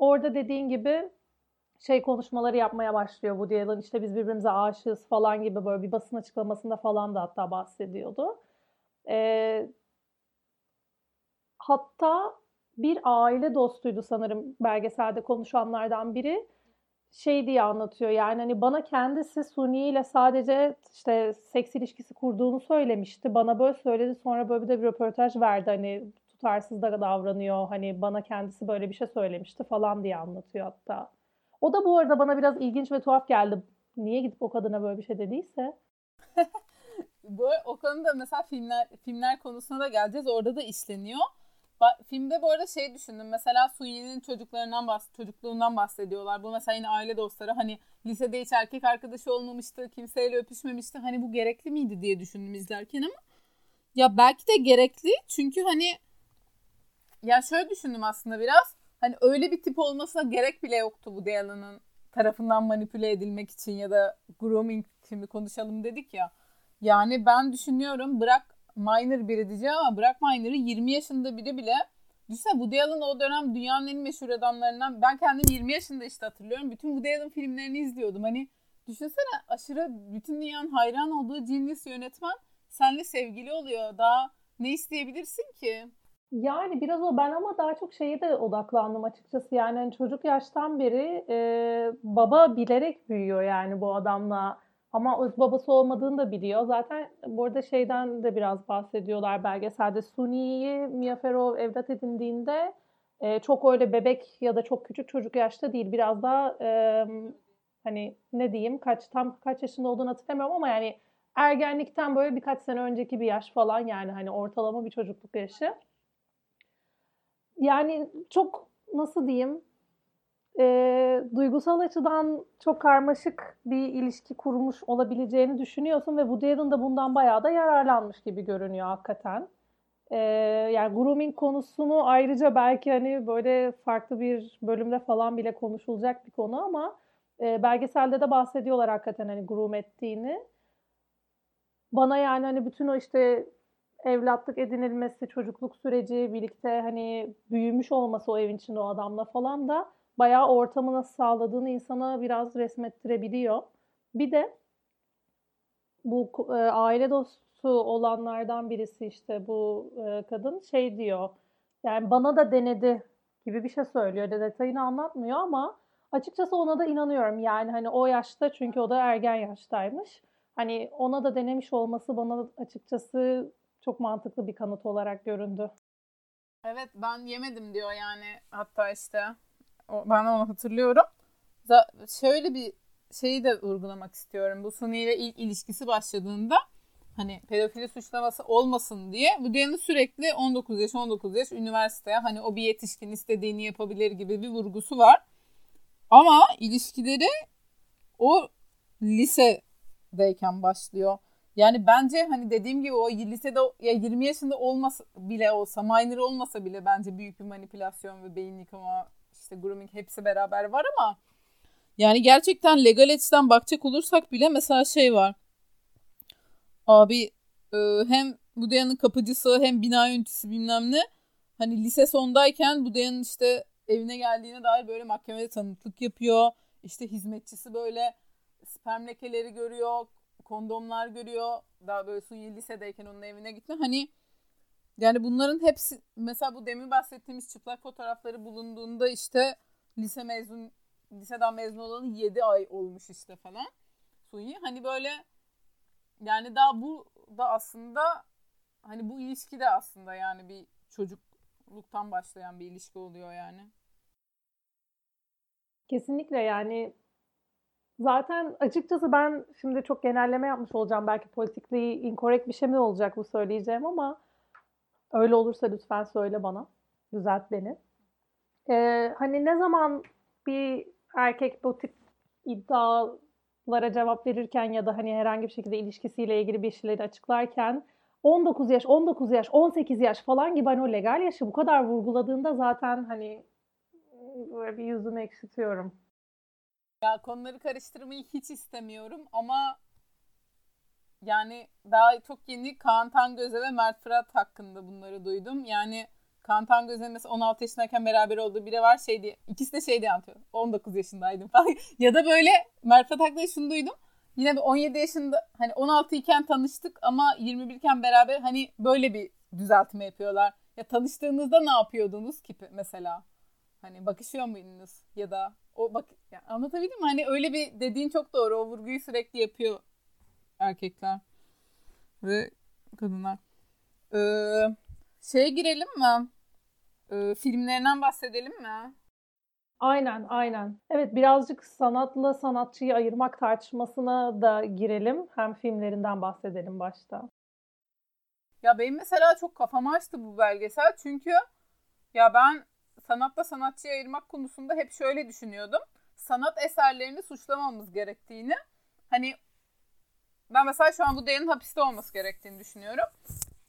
Orada dediğin gibi şey konuşmaları yapmaya başlıyor bu Allen işte biz birbirimize aşığız falan gibi böyle bir basın açıklamasında falan da hatta bahsediyordu. Ee, hatta bir aile dostuydu sanırım belgeselde konuşanlardan biri şey diye anlatıyor yani hani bana kendisi Suni ile sadece işte seks ilişkisi kurduğunu söylemişti. Bana böyle söyledi sonra böyle bir de bir röportaj verdi hani tutarsız da davranıyor. Hani bana kendisi böyle bir şey söylemişti falan diye anlatıyor hatta. O da bu arada bana biraz ilginç ve tuhaf geldi. Niye gidip o kadına böyle bir şey dediyse? <laughs> bu o konuda mesela filmler filmler konusuna da geleceğiz. Orada da işleniyor. Filmde bu arada şey düşündüm. Mesela Suyi'nin çocuklarından bahs çocukluğundan bahsediyorlar. Bu mesela yine aile dostları. Hani lisede hiç erkek arkadaşı olmamıştı. Kimseyle öpüşmemişti. Hani bu gerekli miydi diye düşündüm izlerken ama. Ya belki de gerekli. Çünkü hani ya şöyle düşündüm aslında biraz. Hani öyle bir tip olmasına gerek bile yoktu bu Diala'nın tarafından manipüle edilmek için ya da grooming şimdi konuşalım dedik ya. Yani ben düşünüyorum bırak minor biri diyeceğim ama bırak minor'ı 20 yaşında biri bile Düşünsene Woody Allen o dönem dünyanın en meşhur adamlarından. Ben kendim 20 yaşında işte hatırlıyorum. Bütün Woody Allen filmlerini izliyordum. Hani düşünsene aşırı bütün dünyanın hayran olduğu genius yönetmen senle sevgili oluyor. Daha ne isteyebilirsin ki? Yani biraz o ben ama daha çok şeye de odaklandım açıkçası. Yani hani çocuk yaştan beri e, baba bilerek büyüyor yani bu adamla. Ama öz babası olmadığını da biliyor. Zaten burada şeyden de biraz bahsediyorlar belgeselde. Suni'yi Mia Farrow evlat edindiğinde e, çok öyle bebek ya da çok küçük çocuk yaşta değil. Biraz daha e, hani ne diyeyim kaç tam kaç yaşında olduğunu hatırlamıyorum ama yani ergenlikten böyle birkaç sene önceki bir yaş falan yani hani ortalama bir çocukluk yaşı yani çok nasıl diyeyim e, duygusal açıdan çok karmaşık bir ilişki kurmuş olabileceğini düşünüyorsun ve Woody Allen da bundan bayağı da yararlanmış gibi görünüyor hakikaten. E, yani grooming konusunu ayrıca belki hani böyle farklı bir bölümde falan bile konuşulacak bir konu ama e, belgeselde de bahsediyorlar hakikaten hani groom ettiğini. Bana yani hani bütün o işte evlatlık edinilmesi, çocukluk süreci, birlikte hani büyümüş olması o evin içinde o adamla falan da bayağı ortamı nasıl sağladığını insana biraz resmettirebiliyor. Bir de bu e, aile dostu olanlardan birisi işte bu e, kadın şey diyor. Yani bana da denedi gibi bir şey söylüyor. De detayını anlatmıyor ama açıkçası ona da inanıyorum. Yani hani o yaşta çünkü o da ergen yaştaymış. Hani ona da denemiş olması bana açıkçası çok mantıklı bir kanıt olarak göründü. Evet ben yemedim diyor yani hatta işte o, ben onu hatırlıyorum. şöyle bir şeyi de vurgulamak istiyorum. Bu Suni ile ilk ilişkisi başladığında hani pedofili suçlaması olmasın diye bu Diyan'ı sürekli 19 yaş 19 yaş üniversiteye hani o bir yetişkin istediğini yapabilir gibi bir vurgusu var. Ama ilişkileri o lisedeyken başlıyor. Yani bence hani dediğim gibi o lisede ya 20 yaşında olmasa bile olsa minor olmasa bile bence büyük bir manipülasyon ve beyin yıkama işte grooming hepsi beraber var ama yani gerçekten legal açıdan bakacak olursak bile mesela şey var. Abi e, hem Budaya'nın kapıcısı hem bina yöneticisi bilmem ne. Hani lise sondayken Budaya'nın işte evine geldiğine dair böyle mahkemede tanıklık yapıyor. İşte hizmetçisi böyle sperm lekeleri görüyor kondomlar görüyor. Daha böyle Sunyi lisedeyken onun evine gitti. Hani yani bunların hepsi mesela bu demin bahsettiğimiz çıplak fotoğrafları bulunduğunda işte lise mezun liseden mezun olanı 7 ay olmuş işte falan. Sunyi hani böyle yani daha bu da aslında hani bu ilişki de aslında yani bir çocukluktan başlayan bir ilişki oluyor yani. Kesinlikle yani Zaten açıkçası ben şimdi çok genelleme yapmış olacağım. Belki politikli incorrect bir şey mi olacak bu söyleyeceğim ama öyle olursa lütfen söyle bana. Düzelt beni. Ee, hani ne zaman bir erkek bu tip iddialara cevap verirken ya da hani herhangi bir şekilde ilişkisiyle ilgili bir şeyleri açıklarken 19 yaş, 19 yaş, 18 yaş falan gibi hani o legal yaşı bu kadar vurguladığında zaten hani böyle bir yüzümü ekşitiyorum. Ya konuları karıştırmayı hiç istemiyorum ama yani daha çok yeni Kaan Tangöze ve Mert Fırat hakkında bunları duydum. Yani Kantan Göz'ün mesela 16 yaşındayken beraber olduğu biri var şey diye. İkisi de şey diye anlatıyor. 19 yaşındaydım falan. <laughs> ya da böyle Mert'e Aklı'da şunu duydum. Yine bir 17 yaşında hani 16 iken tanıştık ama 21 iken beraber hani böyle bir düzeltme yapıyorlar. Ya tanıştığınızda ne yapıyordunuz ki mesela? Hani bakışıyor muydunuz? Ya da o bak yani anlatabildim mi? Hani öyle bir dediğin çok doğru. O vurguyu sürekli yapıyor erkekler ve kadınlar. Ee, şeye girelim mi? Ee, filmlerinden bahsedelim mi? Aynen, aynen. Evet, birazcık sanatla sanatçıyı ayırmak tartışmasına da girelim. Hem filmlerinden bahsedelim başta. Ya benim mesela çok kafamı açtı bu belgesel. Çünkü ya ben sanatla sanatçıyı ayırmak konusunda hep şöyle düşünüyordum. Sanat eserlerini suçlamamız gerektiğini. Hani ben mesela şu an bu değerin hapiste olması gerektiğini düşünüyorum.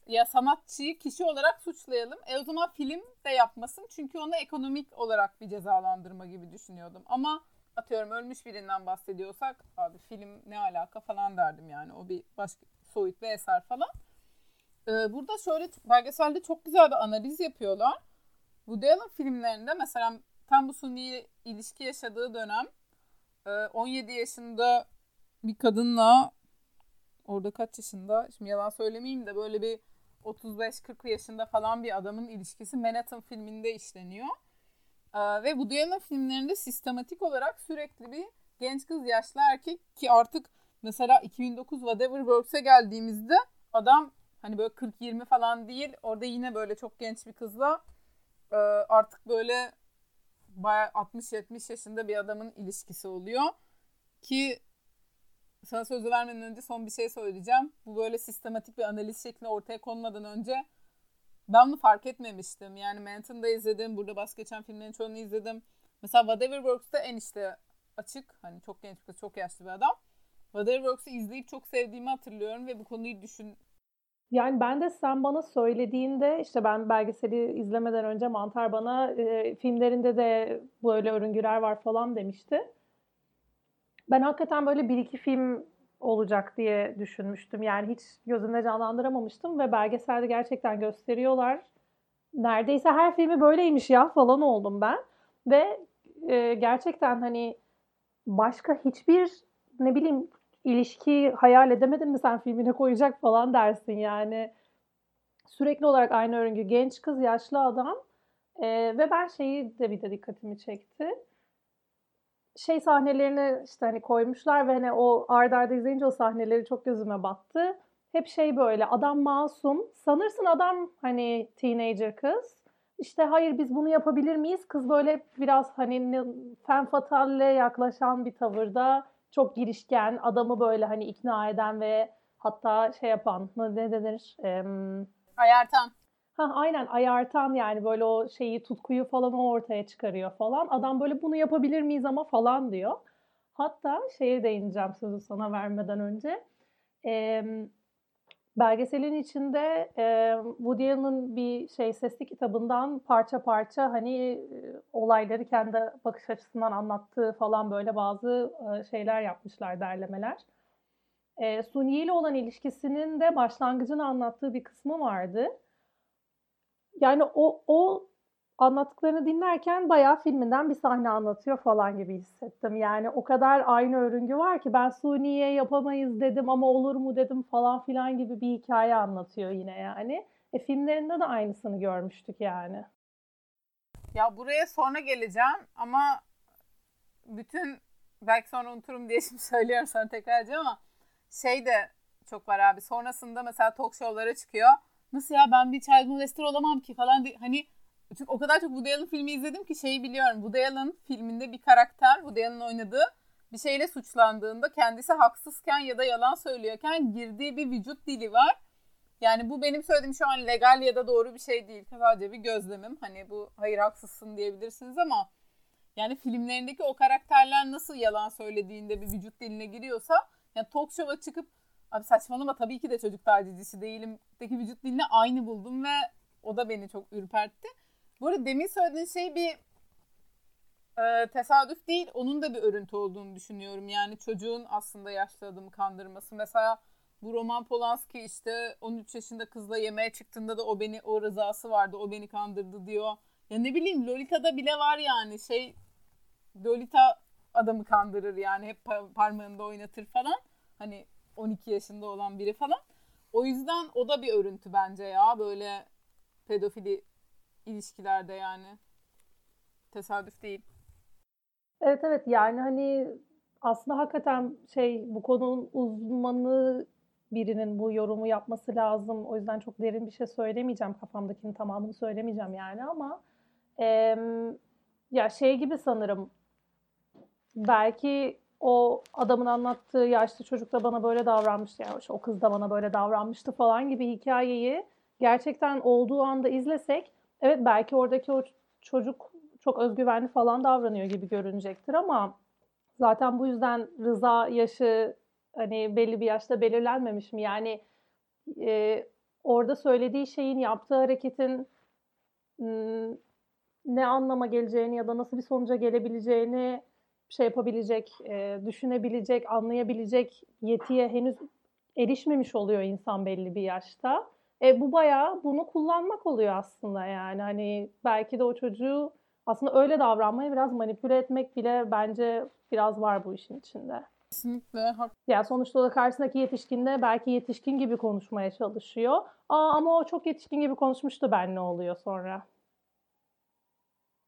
Ya sanatçıyı kişi olarak suçlayalım. E o zaman film de yapmasın. Çünkü onu ekonomik olarak bir cezalandırma gibi düşünüyordum. Ama atıyorum ölmüş birinden bahsediyorsak abi film ne alaka falan derdim yani. O bir başka soyut bir eser falan. Ee, burada şöyle belgeselde çok güzel bir analiz yapıyorlar. Woody Allen filmlerinde mesela tam bu suni ilişki yaşadığı dönem 17 yaşında bir kadınla orada kaç yaşında şimdi yalan söylemeyeyim de böyle bir 35-40 yaşında falan bir adamın ilişkisi Manhattan filminde işleniyor. ve Woody Allen filmlerinde sistematik olarak sürekli bir genç kız yaşlı erkek ki artık mesela 2009 Whatever Works'e geldiğimizde adam hani böyle 40-20 falan değil orada yine böyle çok genç bir kızla artık böyle baya 60-70 yaşında bir adamın ilişkisi oluyor. Ki sana sözü vermeden önce son bir şey söyleyeceğim. Bu böyle sistematik bir analiz şeklinde ortaya konmadan önce ben bunu fark etmemiştim. Yani Manhattan'da izledim. Burada bas geçen filmlerin çoğunu izledim. Mesela Whatever Works'ta en işte açık. Hani çok genç kız, çok yaşlı bir adam. Whatever Works'u izleyip çok sevdiğimi hatırlıyorum ve bu konuyu düşün, yani ben de sen bana söylediğinde işte ben belgeseli izlemeden önce Mantar bana e, filmlerinde de böyle örüngüler var falan demişti. Ben hakikaten böyle bir iki film olacak diye düşünmüştüm. Yani hiç gözümde canlandıramamıştım ve belgeselde gerçekten gösteriyorlar. Neredeyse her filmi böyleymiş ya falan oldum ben. Ve e, gerçekten hani başka hiçbir ne bileyim ilişki hayal edemedin mi sen filmine koyacak falan dersin yani. Sürekli olarak aynı örüngü genç kız yaşlı adam e, ve ben şeyi de bir de dikkatimi çekti. Şey sahnelerini işte hani koymuşlar ve hani o ardarda arda izleyince o sahneleri çok gözüme battı. Hep şey böyle adam masum. Sanırsın adam hani teenager kız. İşte hayır biz bunu yapabilir miyiz? Kız böyle biraz hani fen fatalle yaklaşan bir tavırda çok girişken, adamı böyle hani ikna eden ve hatta şey yapan ne denir? Ee, ayartan. Ha aynen ayartan yani böyle o şeyi tutkuyu falan o ortaya çıkarıyor falan. Adam böyle bunu yapabilir miyiz ama falan diyor. Hatta şeye değineceğim sözü sana vermeden önce. Ee, belgeselin içinde e, Woody Allen'ın bir şey sesli kitabından parça parça hani olayları kendi bakış açısından anlattığı falan böyle bazı e, şeyler yapmışlar derlemeler. E, Suni ile olan ilişkisinin de başlangıcını anlattığı bir kısmı vardı. Yani o, o anlattıklarını dinlerken bayağı filminden bir sahne anlatıyor falan gibi hissettim. Yani o kadar aynı örüngü var ki ben Suni'ye yapamayız dedim ama olur mu dedim falan filan gibi bir hikaye anlatıyor yine yani. E filmlerinde de aynısını görmüştük yani. Ya buraya sonra geleceğim ama bütün belki sonra unuturum diye şimdi <laughs> söylüyorum sana tekrar edeceğim ama şey de çok var abi. Sonrasında mesela talk show'lara çıkıyor. Nasıl ya ben bir child molester olamam ki falan. Hani çünkü o kadar çok Woody Allen filmi izledim ki şeyi biliyorum. Woody Allen filminde bir karakter, Woody Allen oynadığı bir şeyle suçlandığında kendisi haksızken ya da yalan söylüyorken girdiği bir vücut dili var. Yani bu benim söylediğim şu an legal ya da doğru bir şey değil. Sadece bir gözlemim. Hani bu hayır haksızsın diyebilirsiniz ama yani filmlerindeki o karakterler nasıl yalan söylediğinde bir vücut diline giriyorsa yani talk show'a çıkıp abi saçmalama tabii ki de çocuk tacizcisi değilim. Deki vücut dilini aynı buldum ve o da beni çok ürpertti. Bu arada demin söylediğin şey bir e, tesadüf değil. Onun da bir örüntü olduğunu düşünüyorum. Yani çocuğun aslında yaşlı adamı kandırması. Mesela bu Roman Polanski işte 13 yaşında kızla yemeğe çıktığında da o beni o rızası vardı o beni kandırdı diyor. Ya ne bileyim Lolita'da bile var yani şey Lolita adamı kandırır yani hep parmağında oynatır falan. Hani 12 yaşında olan biri falan. O yüzden o da bir örüntü bence ya böyle pedofili ilişkilerde yani. Tesadüf değil. Evet evet yani hani aslında hakikaten şey bu konunun uzmanı birinin bu yorumu yapması lazım. O yüzden çok derin bir şey söylemeyeceğim. Kafamdakinin tamamını söylemeyeceğim yani ama e, ya şey gibi sanırım belki o adamın anlattığı yaşlı çocuk da bana böyle davranmıştı. Yani o kız da bana böyle davranmıştı falan gibi hikayeyi gerçekten olduğu anda izlesek evet belki oradaki o çocuk çok özgüvenli falan davranıyor gibi görünecektir ama zaten bu yüzden rıza yaşı hani belli bir yaşta belirlenmemiş mi? Yani e, orada söylediği şeyin yaptığı hareketin ne anlama geleceğini ya da nasıl bir sonuca gelebileceğini şey yapabilecek, e, düşünebilecek, anlayabilecek yetiye henüz erişmemiş oluyor insan belli bir yaşta. E, bu bayağı bunu kullanmak oluyor aslında yani. Hani belki de o çocuğu aslında öyle davranmayı biraz manipüle etmek bile bence biraz var bu işin içinde. Kesinlikle. Yani sonuçta da karşısındaki yetişkin de belki yetişkin gibi konuşmaya çalışıyor. Aa, ama o çok yetişkin gibi konuşmuştu ben ne oluyor sonra?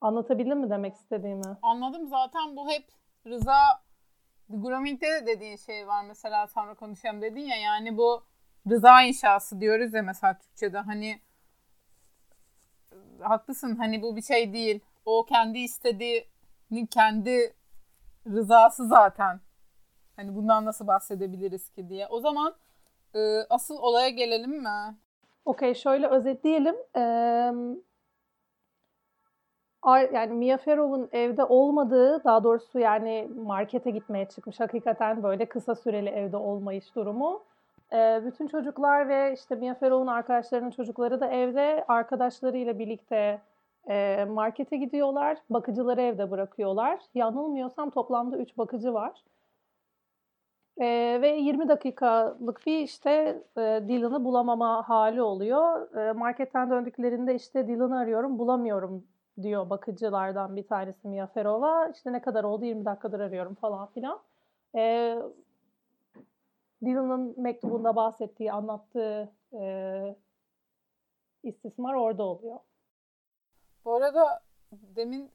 Anlatabildim mi demek istediğimi? Anladım. Zaten bu hep Rıza Grooming'de de dediğin şey var mesela sonra konuşalım dedin ya yani bu rıza inşası diyoruz ya mesela Türkçe'de hani haklısın hani bu bir şey değil. O kendi istediğini kendi rızası zaten. Hani bundan nasıl bahsedebiliriz ki diye. O zaman e, asıl olaya gelelim mi? Okey şöyle özetleyelim. Ee, yani Mia Farrow'un evde olmadığı, daha doğrusu yani markete gitmeye çıkmış. Hakikaten böyle kısa süreli evde olmayış durumu. Ee, bütün çocuklar ve işte Mia Farrow'un arkadaşlarının çocukları da evde arkadaşlarıyla birlikte e, markete gidiyorlar. Bakıcıları evde bırakıyorlar. Yanılmıyorsam toplamda 3 bakıcı var. E, ve 20 dakikalık bir işte e, Dylan'ı bulamama hali oluyor. E, marketten döndüklerinde işte Dylan'ı arıyorum bulamıyorum diyor bakıcılardan bir tanesi Mia Ferova. İşte ne kadar oldu 20 dakikadır arıyorum falan filan. E, Dylan'ın mektubunda bahsettiği, anlattığı e, istismar orada oluyor. Bu arada demin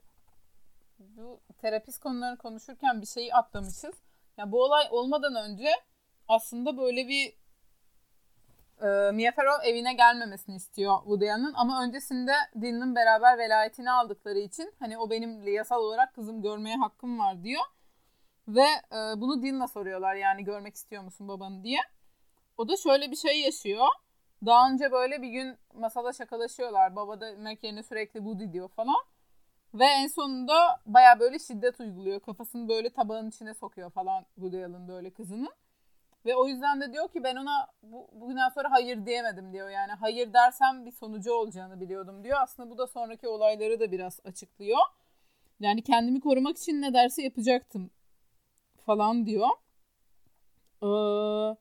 bu terapist konularını konuşurken bir şeyi atlamışız. Yani bu olay olmadan önce aslında böyle bir e, Mia Farrow evine gelmemesini istiyor Woody Allen ama öncesinde Dylan'ın beraber velayetini aldıkları için hani o benim yasal olarak kızım görmeye hakkım var diyor. Ve e, bunu Dylan'a soruyorlar yani görmek istiyor musun babanı diye. O da şöyle bir şey yaşıyor. Daha önce böyle bir gün masada şakalaşıyorlar. Baba da yerine sürekli Woody diyor falan. Ve en sonunda baya böyle şiddet uyguluyor. Kafasını böyle tabağın içine sokuyor falan Woody Allen böyle kızının. Ve o yüzden de diyor ki ben ona bu, bugünden sonra hayır diyemedim diyor. Yani hayır dersem bir sonucu olacağını biliyordum diyor. Aslında bu da sonraki olayları da biraz açıklıyor. Yani kendimi korumak için ne derse yapacaktım falan diyor. Ee,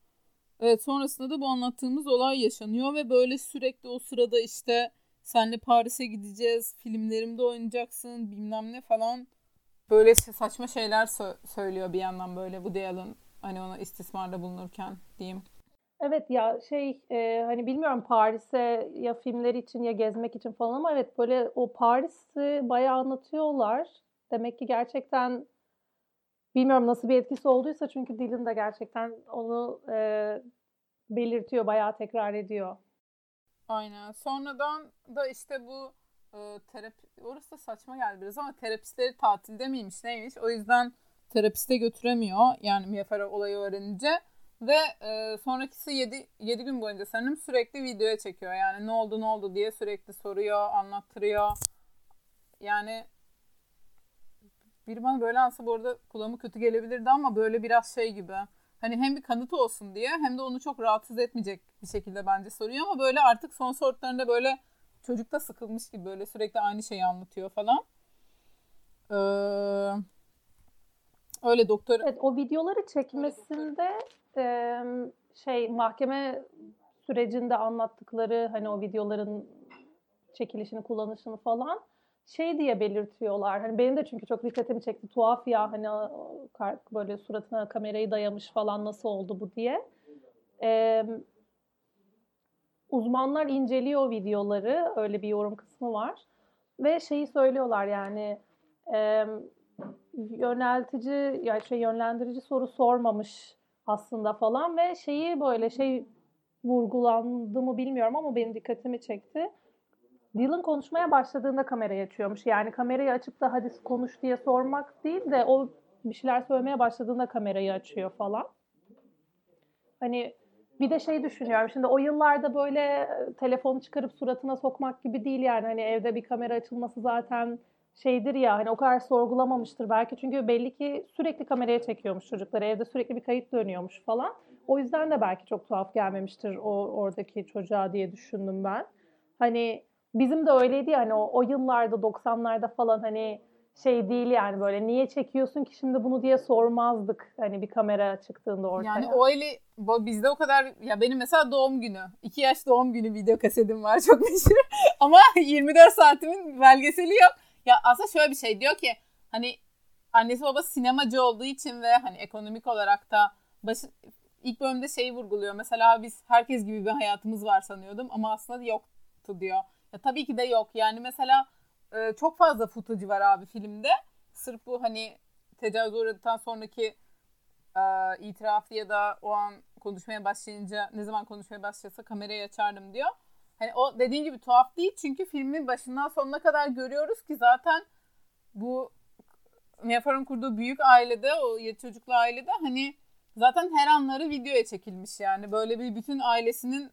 evet sonrasında da bu anlattığımız olay yaşanıyor ve böyle sürekli o sırada işte senle Paris'e gideceğiz, filmlerimde oynayacaksın bilmem ne falan. Böyle saçma şeyler sö- söylüyor bir yandan böyle bu Allen hani ona istismarda bulunurken diyeyim. Evet ya şey e, hani bilmiyorum Paris'e ya filmler için ya gezmek için falan ama evet böyle o Paris'i bayağı anlatıyorlar. Demek ki gerçekten bilmiyorum nasıl bir etkisi olduysa çünkü Dylan da gerçekten onu e, belirtiyor, bayağı tekrar ediyor. Aynen. Sonradan da işte bu e, terapi orası da saçma geldi biraz ama terapistleri tatilde miymiş neymiş o yüzden terapiste götüremiyor yani Mia olayı öğrenince ve e, sonrakisi 7, 7 gün boyunca sanırım sürekli videoya çekiyor yani ne oldu ne oldu diye sürekli soruyor anlattırıyor yani biri bana böyle ansa bu arada kulağıma kötü gelebilirdi ama böyle biraz şey gibi hani hem bir kanıt olsun diye hem de onu çok rahatsız etmeyecek bir şekilde bence soruyor ama böyle artık son sortlarında böyle çocuk da sıkılmış gibi böyle sürekli aynı şeyi anlatıyor falan. Ee, öyle doktor. Evet o videoları çekmesinde e, şey mahkeme sürecinde anlattıkları hani o videoların çekilişini, kullanışını falan şey diye belirtiyorlar. Hani benim de çünkü çok dikkatimi çekti. Tuhaf ya hani böyle suratına kamerayı dayamış falan nasıl oldu bu diye. Ee, uzmanlar inceliyor videoları. Öyle bir yorum kısmı var. Ve şeyi söylüyorlar yani e, yöneltici yani şey yönlendirici soru sormamış aslında falan ve şeyi böyle şey vurgulandı mı bilmiyorum ama benim dikkatimi çekti. Dylan konuşmaya başladığında kamerayı açıyormuş. Yani kamerayı açıp da hadi konuş diye sormak değil de o bir şeyler söylemeye başladığında kamerayı açıyor falan. Hani bir de şey düşünüyorum. Şimdi o yıllarda böyle e, telefonu çıkarıp suratına sokmak gibi değil yani. Hani evde bir kamera açılması zaten şeydir ya hani o kadar sorgulamamıştır belki. Çünkü belli ki sürekli kameraya çekiyormuş çocukları. Evde sürekli bir kayıt dönüyormuş falan. O yüzden de belki çok tuhaf gelmemiştir o oradaki çocuğa diye düşündüm ben. Hani bizim de öyleydi ya hani o, o yıllarda 90'larda falan hani şey değil yani böyle niye çekiyorsun ki şimdi bunu diye sormazdık hani bir kamera çıktığında ortaya. Yani o öyle bizde o kadar ya benim mesela doğum günü 2 yaş doğum günü video kasetim var çok meşhur <laughs> ama 24 saatimin belgeseli yok. Ya aslında şöyle bir şey diyor ki hani annesi babası sinemacı olduğu için ve hani ekonomik olarak da başı, ilk bölümde şeyi vurguluyor. Mesela biz herkes gibi bir hayatımız var sanıyordum ama aslında yoktu diyor. Ya tabii ki de yok. Yani mesela e, çok fazla footage var abi filmde. Sırf bu hani tecavüz uğradıktan sonraki e, itirafı ya da o an konuşmaya başlayınca ne zaman konuşmaya başlasa kamerayı açardım diyor. Hani o dediğin gibi tuhaf değil çünkü filmin başından sonuna kadar görüyoruz ki zaten bu Mia Farrow'un kurduğu büyük ailede o yedi çocuklu ailede hani zaten her anları videoya çekilmiş yani. Böyle bir bütün ailesinin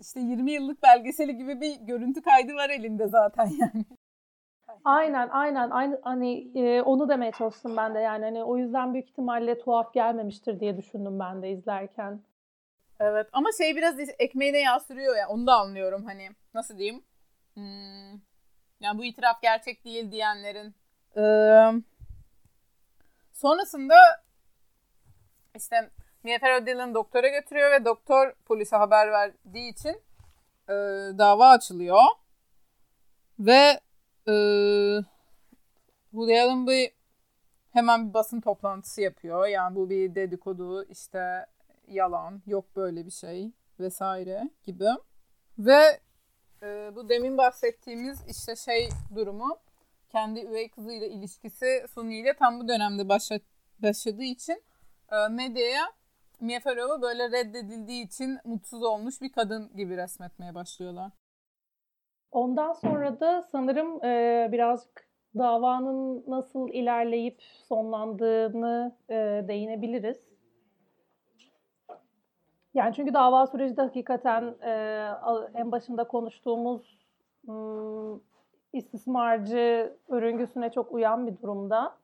işte 20 yıllık belgeseli gibi bir görüntü kaydı var elinde zaten <laughs> yani. Aynen aynen aynı hani e, onu demeye çalıştım ben de yani hani o yüzden büyük ihtimalle tuhaf gelmemiştir diye düşündüm ben de izlerken. Evet ama şey biraz ekmeğine yağ sürüyor ya onu da anlıyorum hani nasıl diyeyim. Hmm, yani bu itiraf gerçek değil diyenlerin. Ee, sonrasında işte Farrow Dylan'ı doktora götürüyor ve doktor polise haber verdiği için e, dava açılıyor. Ve e, Woody Allen bir hemen bir basın toplantısı yapıyor. Yani bu bir dedikodu işte yalan yok böyle bir şey vesaire gibi. Ve e, bu demin bahsettiğimiz işte şey durumu kendi üvey kızıyla ilişkisi Suni ile tam bu dönemde başladığı için e, medyaya Mia Farrow'u böyle reddedildiği için mutsuz olmuş bir kadın gibi resmetmeye başlıyorlar. Ondan sonra da sanırım e, birazcık davanın nasıl ilerleyip sonlandığını e, değinebiliriz. Yani çünkü dava süreci de hakikaten e, en başında konuştuğumuz m, istismarcı örüngüsüne çok uyan bir durumda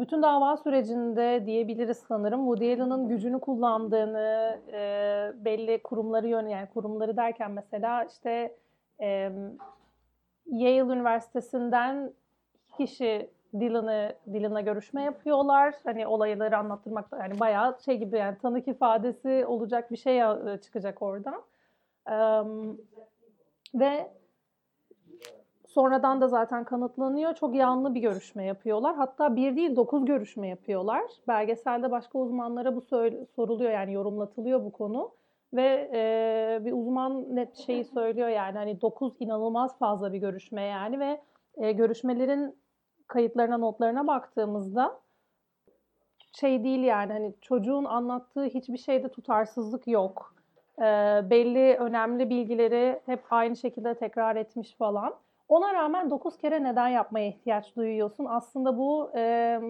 bütün dava sürecinde diyebiliriz sanırım Woody Allen'ın gücünü kullandığını e, belli kurumları yön yani kurumları derken mesela işte e, Yale Üniversitesi'nden kişi Dylan'ı Dylan'la görüşme yapıyorlar. Hani olayları anlattırmak yani bayağı şey gibi yani tanık ifadesi olacak bir şey çıkacak oradan. Um, ve Sonradan da zaten kanıtlanıyor. Çok yanlı bir görüşme yapıyorlar. Hatta bir değil dokuz görüşme yapıyorlar. Belgeselde başka uzmanlara bu soruluyor yani yorumlatılıyor bu konu. Ve e, bir uzman net şeyi söylüyor yani hani dokuz inanılmaz fazla bir görüşme yani ve e, görüşmelerin kayıtlarına notlarına baktığımızda şey değil yani hani çocuğun anlattığı hiçbir şeyde tutarsızlık yok. E, belli önemli bilgileri hep aynı şekilde tekrar etmiş falan. Ona rağmen 9 kere neden yapmaya ihtiyaç duyuyorsun? Aslında bu e,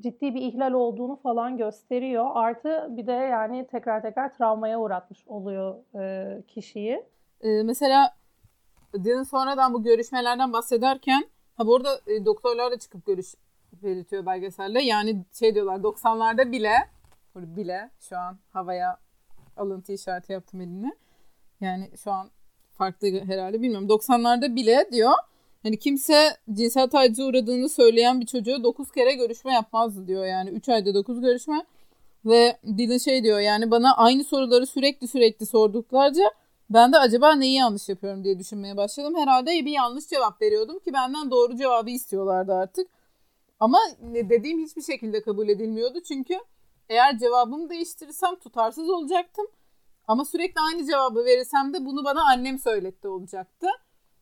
ciddi bir ihlal olduğunu falan gösteriyor. Artı bir de yani tekrar tekrar travmaya uğratmış oluyor e, kişiyi. Ee, mesela Dylan sonradan bu görüşmelerden bahsederken ha bu arada e, doktorlar da çıkıp görüş belirtiyor belgeselde. Yani şey diyorlar 90'larda bile bile şu an havaya alıntı işareti yaptım eline. Yani şu an farklı herhalde bilmiyorum. 90'larda bile diyor hani kimse cinsel tacize uğradığını söyleyen bir çocuğu 9 kere görüşme yapmazdı diyor yani. 3 ayda 9 görüşme. Ve Dylan şey diyor yani bana aynı soruları sürekli sürekli sorduklarca ben de acaba neyi yanlış yapıyorum diye düşünmeye başladım. Herhalde bir yanlış cevap veriyordum ki benden doğru cevabı istiyorlardı artık. Ama dediğim hiçbir şekilde kabul edilmiyordu. Çünkü eğer cevabımı değiştirirsem tutarsız olacaktım. Ama sürekli aynı cevabı verirsem de bunu bana annem söyletti olacaktı.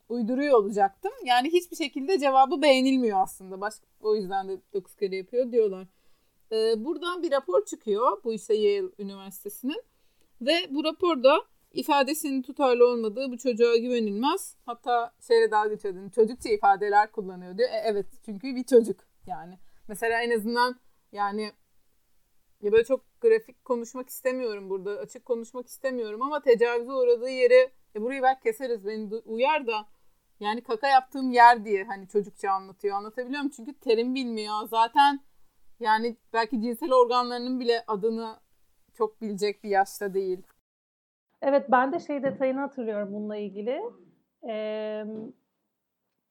Uyduruyor olacaktım. Yani hiçbir şekilde cevabı beğenilmiyor aslında. Başka, o yüzden de 9 kere yapıyor diyorlar. Ee, buradan bir rapor çıkıyor. Bu ise Yale Üniversitesi'nin. Ve bu raporda ifadesinin tutarlı olmadığı bu çocuğa güvenilmez. Hatta şeyle dalga geçiyordun. Çocukça ifadeler kullanıyor diyor. E, evet çünkü bir çocuk yani. Mesela en azından yani ya böyle çok grafik konuşmak istemiyorum burada. Açık konuşmak istemiyorum ama tecavüze uğradığı yeri e burayı belki keseriz beni uyar da yani kaka yaptığım yer diye hani çocukça anlatıyor. Anlatabiliyor muyum? Çünkü terim bilmiyor. Zaten yani belki cinsel organlarının bile adını çok bilecek bir yaşta değil. Evet ben de şey detayını hatırlıyorum bununla ilgili. Ee,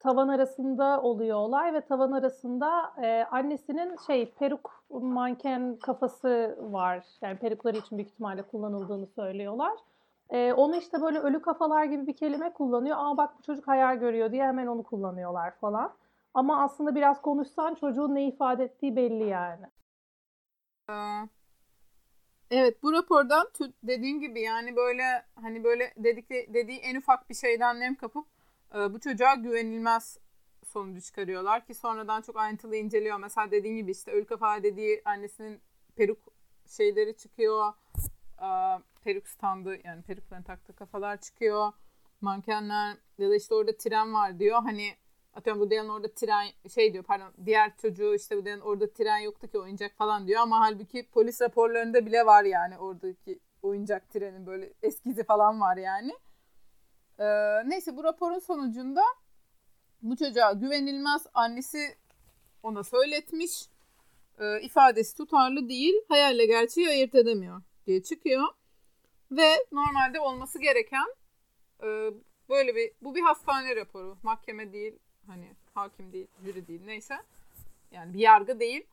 tavan arasında oluyor olay ve tavan arasında e, annesinin şey peruk manken kafası var. Yani perukları için büyük ihtimalle kullanıldığını söylüyorlar. E, onu işte böyle ölü kafalar gibi bir kelime kullanıyor. Aa bak bu çocuk hayal görüyor diye hemen onu kullanıyorlar falan. Ama aslında biraz konuşsan çocuğun ne ifade ettiği belli yani. Evet bu rapordan dediğim gibi yani böyle hani böyle dedik dediği en ufak bir şeyden nem kapıp bu çocuğa güvenilmez sonucu çıkarıyorlar ki sonradan çok ayrıntılı inceliyor. Mesela dediğim gibi işte ölü kafa dediği annesinin peruk şeyleri çıkıyor. E, peruk standı yani perukların taktığı kafalar çıkıyor. Mankenler ya da işte orada tren var diyor. Hani atıyorum bu Dylan orada tren şey diyor pardon diğer çocuğu işte bu Dylan orada tren yoktu ki oyuncak falan diyor ama halbuki polis raporlarında bile var yani oradaki oyuncak trenin böyle eskizi falan var yani. Ee, neyse bu raporun sonucunda bu çocuğa güvenilmez annesi ona söyletmiş. Ee, ifadesi tutarlı değil. Hayalle gerçeği ayırt edemiyor diye çıkıyor. Ve normalde olması gereken e, böyle bir bu bir hastane raporu. Mahkeme değil, hani hakim değil, jüri değil neyse. Yani bir yargı değil.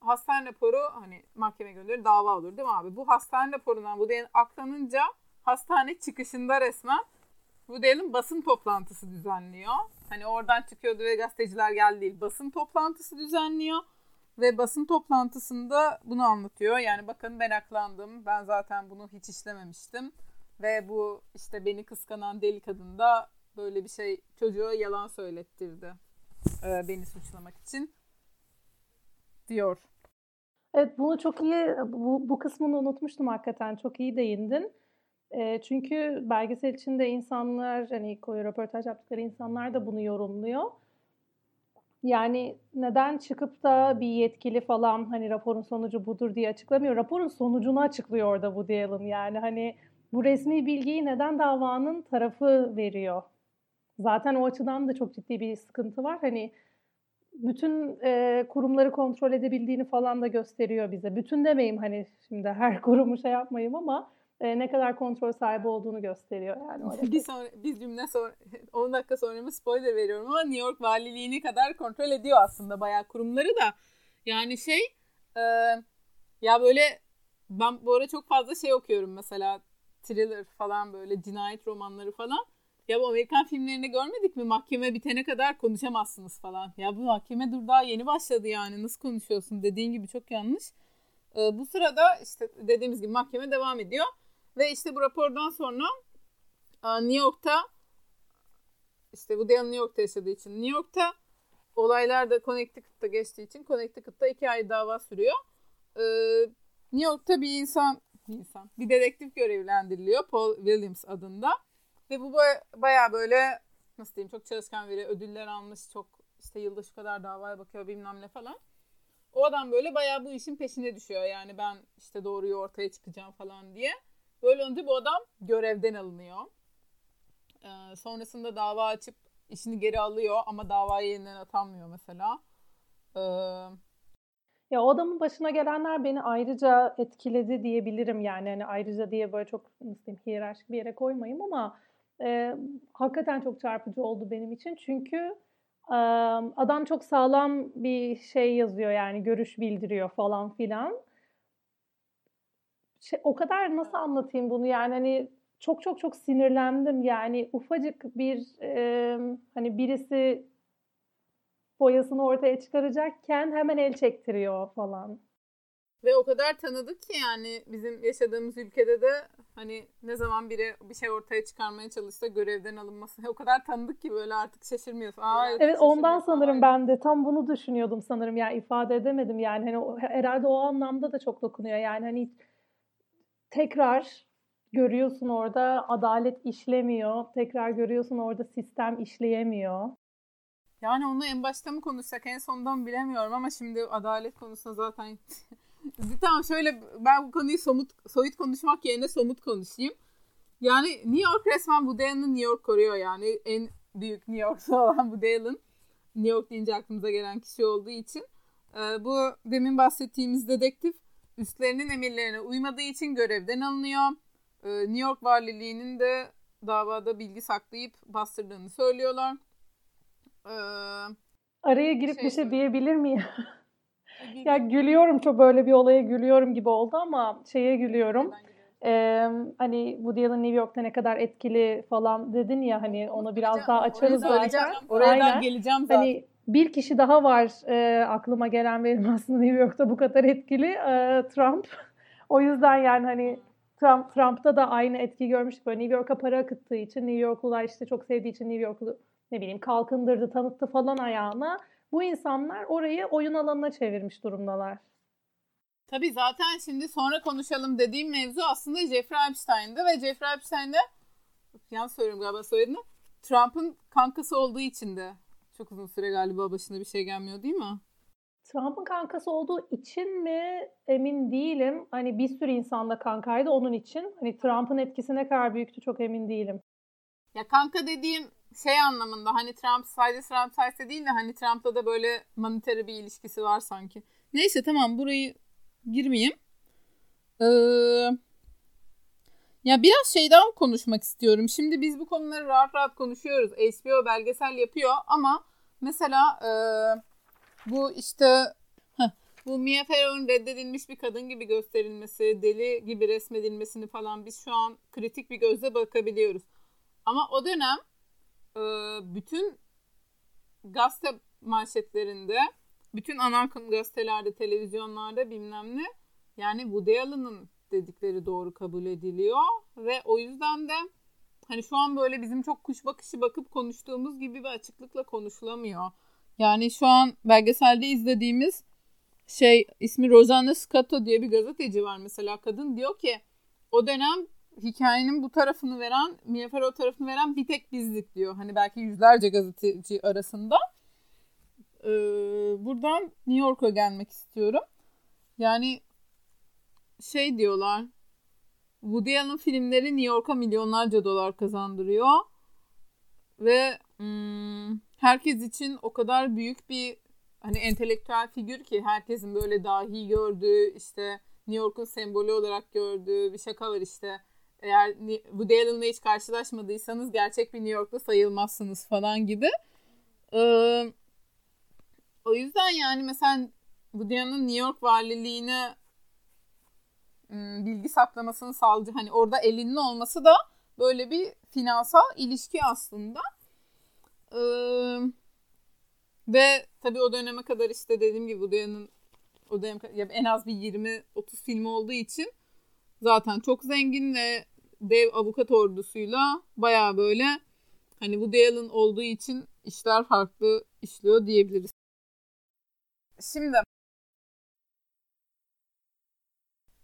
Hastane raporu hani mahkeme gönderir dava olur değil mi abi? Bu hastane raporundan bu diye aklanınca hastane çıkışında resmen Woody basın toplantısı düzenliyor. Hani oradan çıkıyordu ve gazeteciler geldi değil. Basın toplantısı düzenliyor. Ve basın toplantısında bunu anlatıyor. Yani bakın meraklandım. Ben zaten bunu hiç işlememiştim. Ve bu işte beni kıskanan deli kadın da böyle bir şey çocuğa yalan söylettirdi. Ee, beni suçlamak için. Diyor. Evet bunu çok iyi, bu, bu kısmını unutmuştum hakikaten. Çok iyi değindin. E, çünkü belgesel içinde insanlar, hani koyu röportaj yaptıkları insanlar da bunu yorumluyor. Yani neden çıkıp da bir yetkili falan hani raporun sonucu budur diye açıklamıyor. Raporun sonucunu açıklıyor orada bu diyelim. Yani hani bu resmi bilgiyi neden davanın tarafı veriyor? Zaten o açıdan da çok ciddi bir sıkıntı var. Hani bütün e, kurumları kontrol edebildiğini falan da gösteriyor bize. Bütün demeyeyim hani şimdi her <laughs> kurumu şey yapmayayım ama e, ne kadar kontrol sahibi olduğunu gösteriyor yani. Orada. <laughs> bir, sonra, bir cümle sonra <laughs> 10 dakika sonra mı spoiler veriyorum ama New York valiliğini kadar kontrol ediyor aslında bayağı kurumları da. Yani şey e, ya böyle ben bu ara çok fazla şey okuyorum mesela thriller falan böyle cinayet romanları falan. Ya bu Amerikan filmlerinde görmedik mi? Mahkeme bitene kadar konuşamazsınız falan. Ya bu mahkeme dur daha yeni başladı yani. Nasıl konuşuyorsun? Dediğin gibi çok yanlış. Ee, bu sırada işte dediğimiz gibi mahkeme devam ediyor. Ve işte bu rapordan sonra New York'ta işte bu Dale New York'ta yaşadığı için New York'ta olaylar da Connecticut'ta geçtiği için Connecticut'ta iki ay dava sürüyor. Ee, New York'ta bir insan bir insan bir dedektif görevlendiriliyor Paul Williams adında ve bu baya böyle nasıl diyeyim çok çalışkan biri ödüller almış çok işte yılda şu kadar davaya bakıyor bilmem ne falan. O adam böyle baya bu işin peşine düşüyor yani ben işte doğruyu ortaya çıkacağım falan diye. Böyle önce bu adam görevden alınıyor. Ee, sonrasında dava açıp işini geri alıyor ama davayı yeniden atanmıyor mesela. Ee, ya o adamın başına gelenler beni ayrıca etkiledi diyebilirim yani hani ayrıca diye böyle çok nasıl diyeyim hiyerarşik bir yere koymayayım ama e, hakikaten çok çarpıcı oldu benim için çünkü e, adam çok sağlam bir şey yazıyor yani görüş bildiriyor falan filan şey, o kadar nasıl anlatayım bunu? Yani hani çok çok çok sinirlendim. Yani ufacık bir e, hani birisi boyasını ortaya çıkaracakken hemen el çektiriyor falan. Ve o kadar tanıdık ki yani bizim yaşadığımız ülkede de hani ne zaman biri bir şey ortaya çıkarmaya çalışsa görevden alınması o kadar tanıdık ki böyle artık şaşırmıyorsun. Aa, evet, evet ondan sanırım ben de tam bunu düşünüyordum sanırım. Yani ifade edemedim yani. Hani herhalde o anlamda da çok dokunuyor. Yani hani tekrar görüyorsun orada adalet işlemiyor tekrar görüyorsun orada sistem işleyemiyor. Yani onu en başta mı konuşsak en sondan bilemiyorum ama şimdi adalet konusunda zaten <laughs> tamam şöyle ben bu konuyu somut soyut konuşmak yerine somut konuşayım. Yani New York resmen bu Dale'ın New York koruyor yani. En büyük New York'ta <laughs> olan bu Dale'ın New York deyince aklımıza gelen kişi olduğu için. Ee, bu demin bahsettiğimiz dedektif üstlerinin emirlerine uymadığı için görevden alınıyor. Ee, New York valiliğinin de davada bilgi saklayıp bastırdığını söylüyorlar. Ee, Araya girip şey bir şey diyebilir miyim? <laughs> ya gülüyorum çok böyle bir olaya gülüyorum gibi oldu ama şeye gülüyorum. Ee, hani Woody Allen New York'ta ne kadar etkili falan dedin ya hani onu biraz daha açarız zaten. Oraya geleceğim zaten. Hani bir kişi daha var e, aklıma gelen benim aslında New York'ta bu kadar etkili e, Trump. o yüzden yani hani Trump Trump'ta da aynı etki görmüştük. Böyle New York'a para akıttığı için New Yorklular işte çok sevdiği için New York'u ne bileyim kalkındırdı, tanıttı falan ayağına. Bu insanlar orayı oyun alanına çevirmiş durumdalar. Tabii zaten şimdi sonra konuşalım dediğim mevzu aslında Jeffrey Epstein'dı ve Jeffrey Epstein'de yanlış söylüyorum galiba söylediğini Trump'ın kankası olduğu için de çok uzun süre galiba başına bir şey gelmiyor değil mi? Trump'ın kankası olduğu için mi emin değilim. Hani bir sürü insan da kankaydı onun için. Hani Trump'ın etkisi ne kadar büyüktü çok emin değilim. Ya kanka dediğim şey anlamında hani Trump sadece Trump sayesinde değil de hani Trump'la da böyle maniteri bir ilişkisi var sanki. Neyse tamam burayı girmeyeyim. Ee, ya biraz şeyden konuşmak istiyorum. Şimdi biz bu konuları rahat rahat konuşuyoruz. HBO belgesel yapıyor ama mesela e, bu işte bu Mia Farrow'un reddedilmiş bir kadın gibi gösterilmesi, deli gibi resmedilmesini falan biz şu an kritik bir gözle bakabiliyoruz. Ama o dönem e, bütün gazete manşetlerinde, bütün ana akım gazetelerde, televizyonlarda bilmem ne yani Woody Allen'ın dedikleri doğru kabul ediliyor ve o yüzden de hani şu an böyle bizim çok kuş bakışı bakıp konuştuğumuz gibi bir açıklıkla konuşulamıyor. Yani şu an belgeselde izlediğimiz şey ismi Rosanna Scotto diye bir gazeteci var mesela. Kadın diyor ki o dönem hikayenin bu tarafını veren, Mia Farrow tarafını veren bir tek bizlik diyor. Hani belki yüzlerce gazeteci arasında. Ee, buradan New York'a gelmek istiyorum. Yani şey diyorlar. Woody Allen filmleri New York'a milyonlarca dolar kazandırıyor. Ve hmm, herkes için o kadar büyük bir hani entelektüel figür ki herkesin böyle dahi gördüğü işte New York'un sembolü olarak gördüğü bir şaka var işte eğer bu Allen'la hiç karşılaşmadıysanız gerçek bir New York'ta sayılmazsınız falan gibi. Ee, o yüzden yani mesela Woody Allen'ın New York valiliğine bilgi saklamasını sağlayıcı hani orada elinin olması da böyle bir finansal ilişki aslında. Ee, ve tabii o döneme kadar işte dediğim gibi Woody Allen'ın o dönem en az bir 20-30 film olduğu için zaten çok zengin ve dev avukat ordusuyla baya böyle hani bu Allen olduğu için işler farklı işliyor diyebiliriz. Şimdi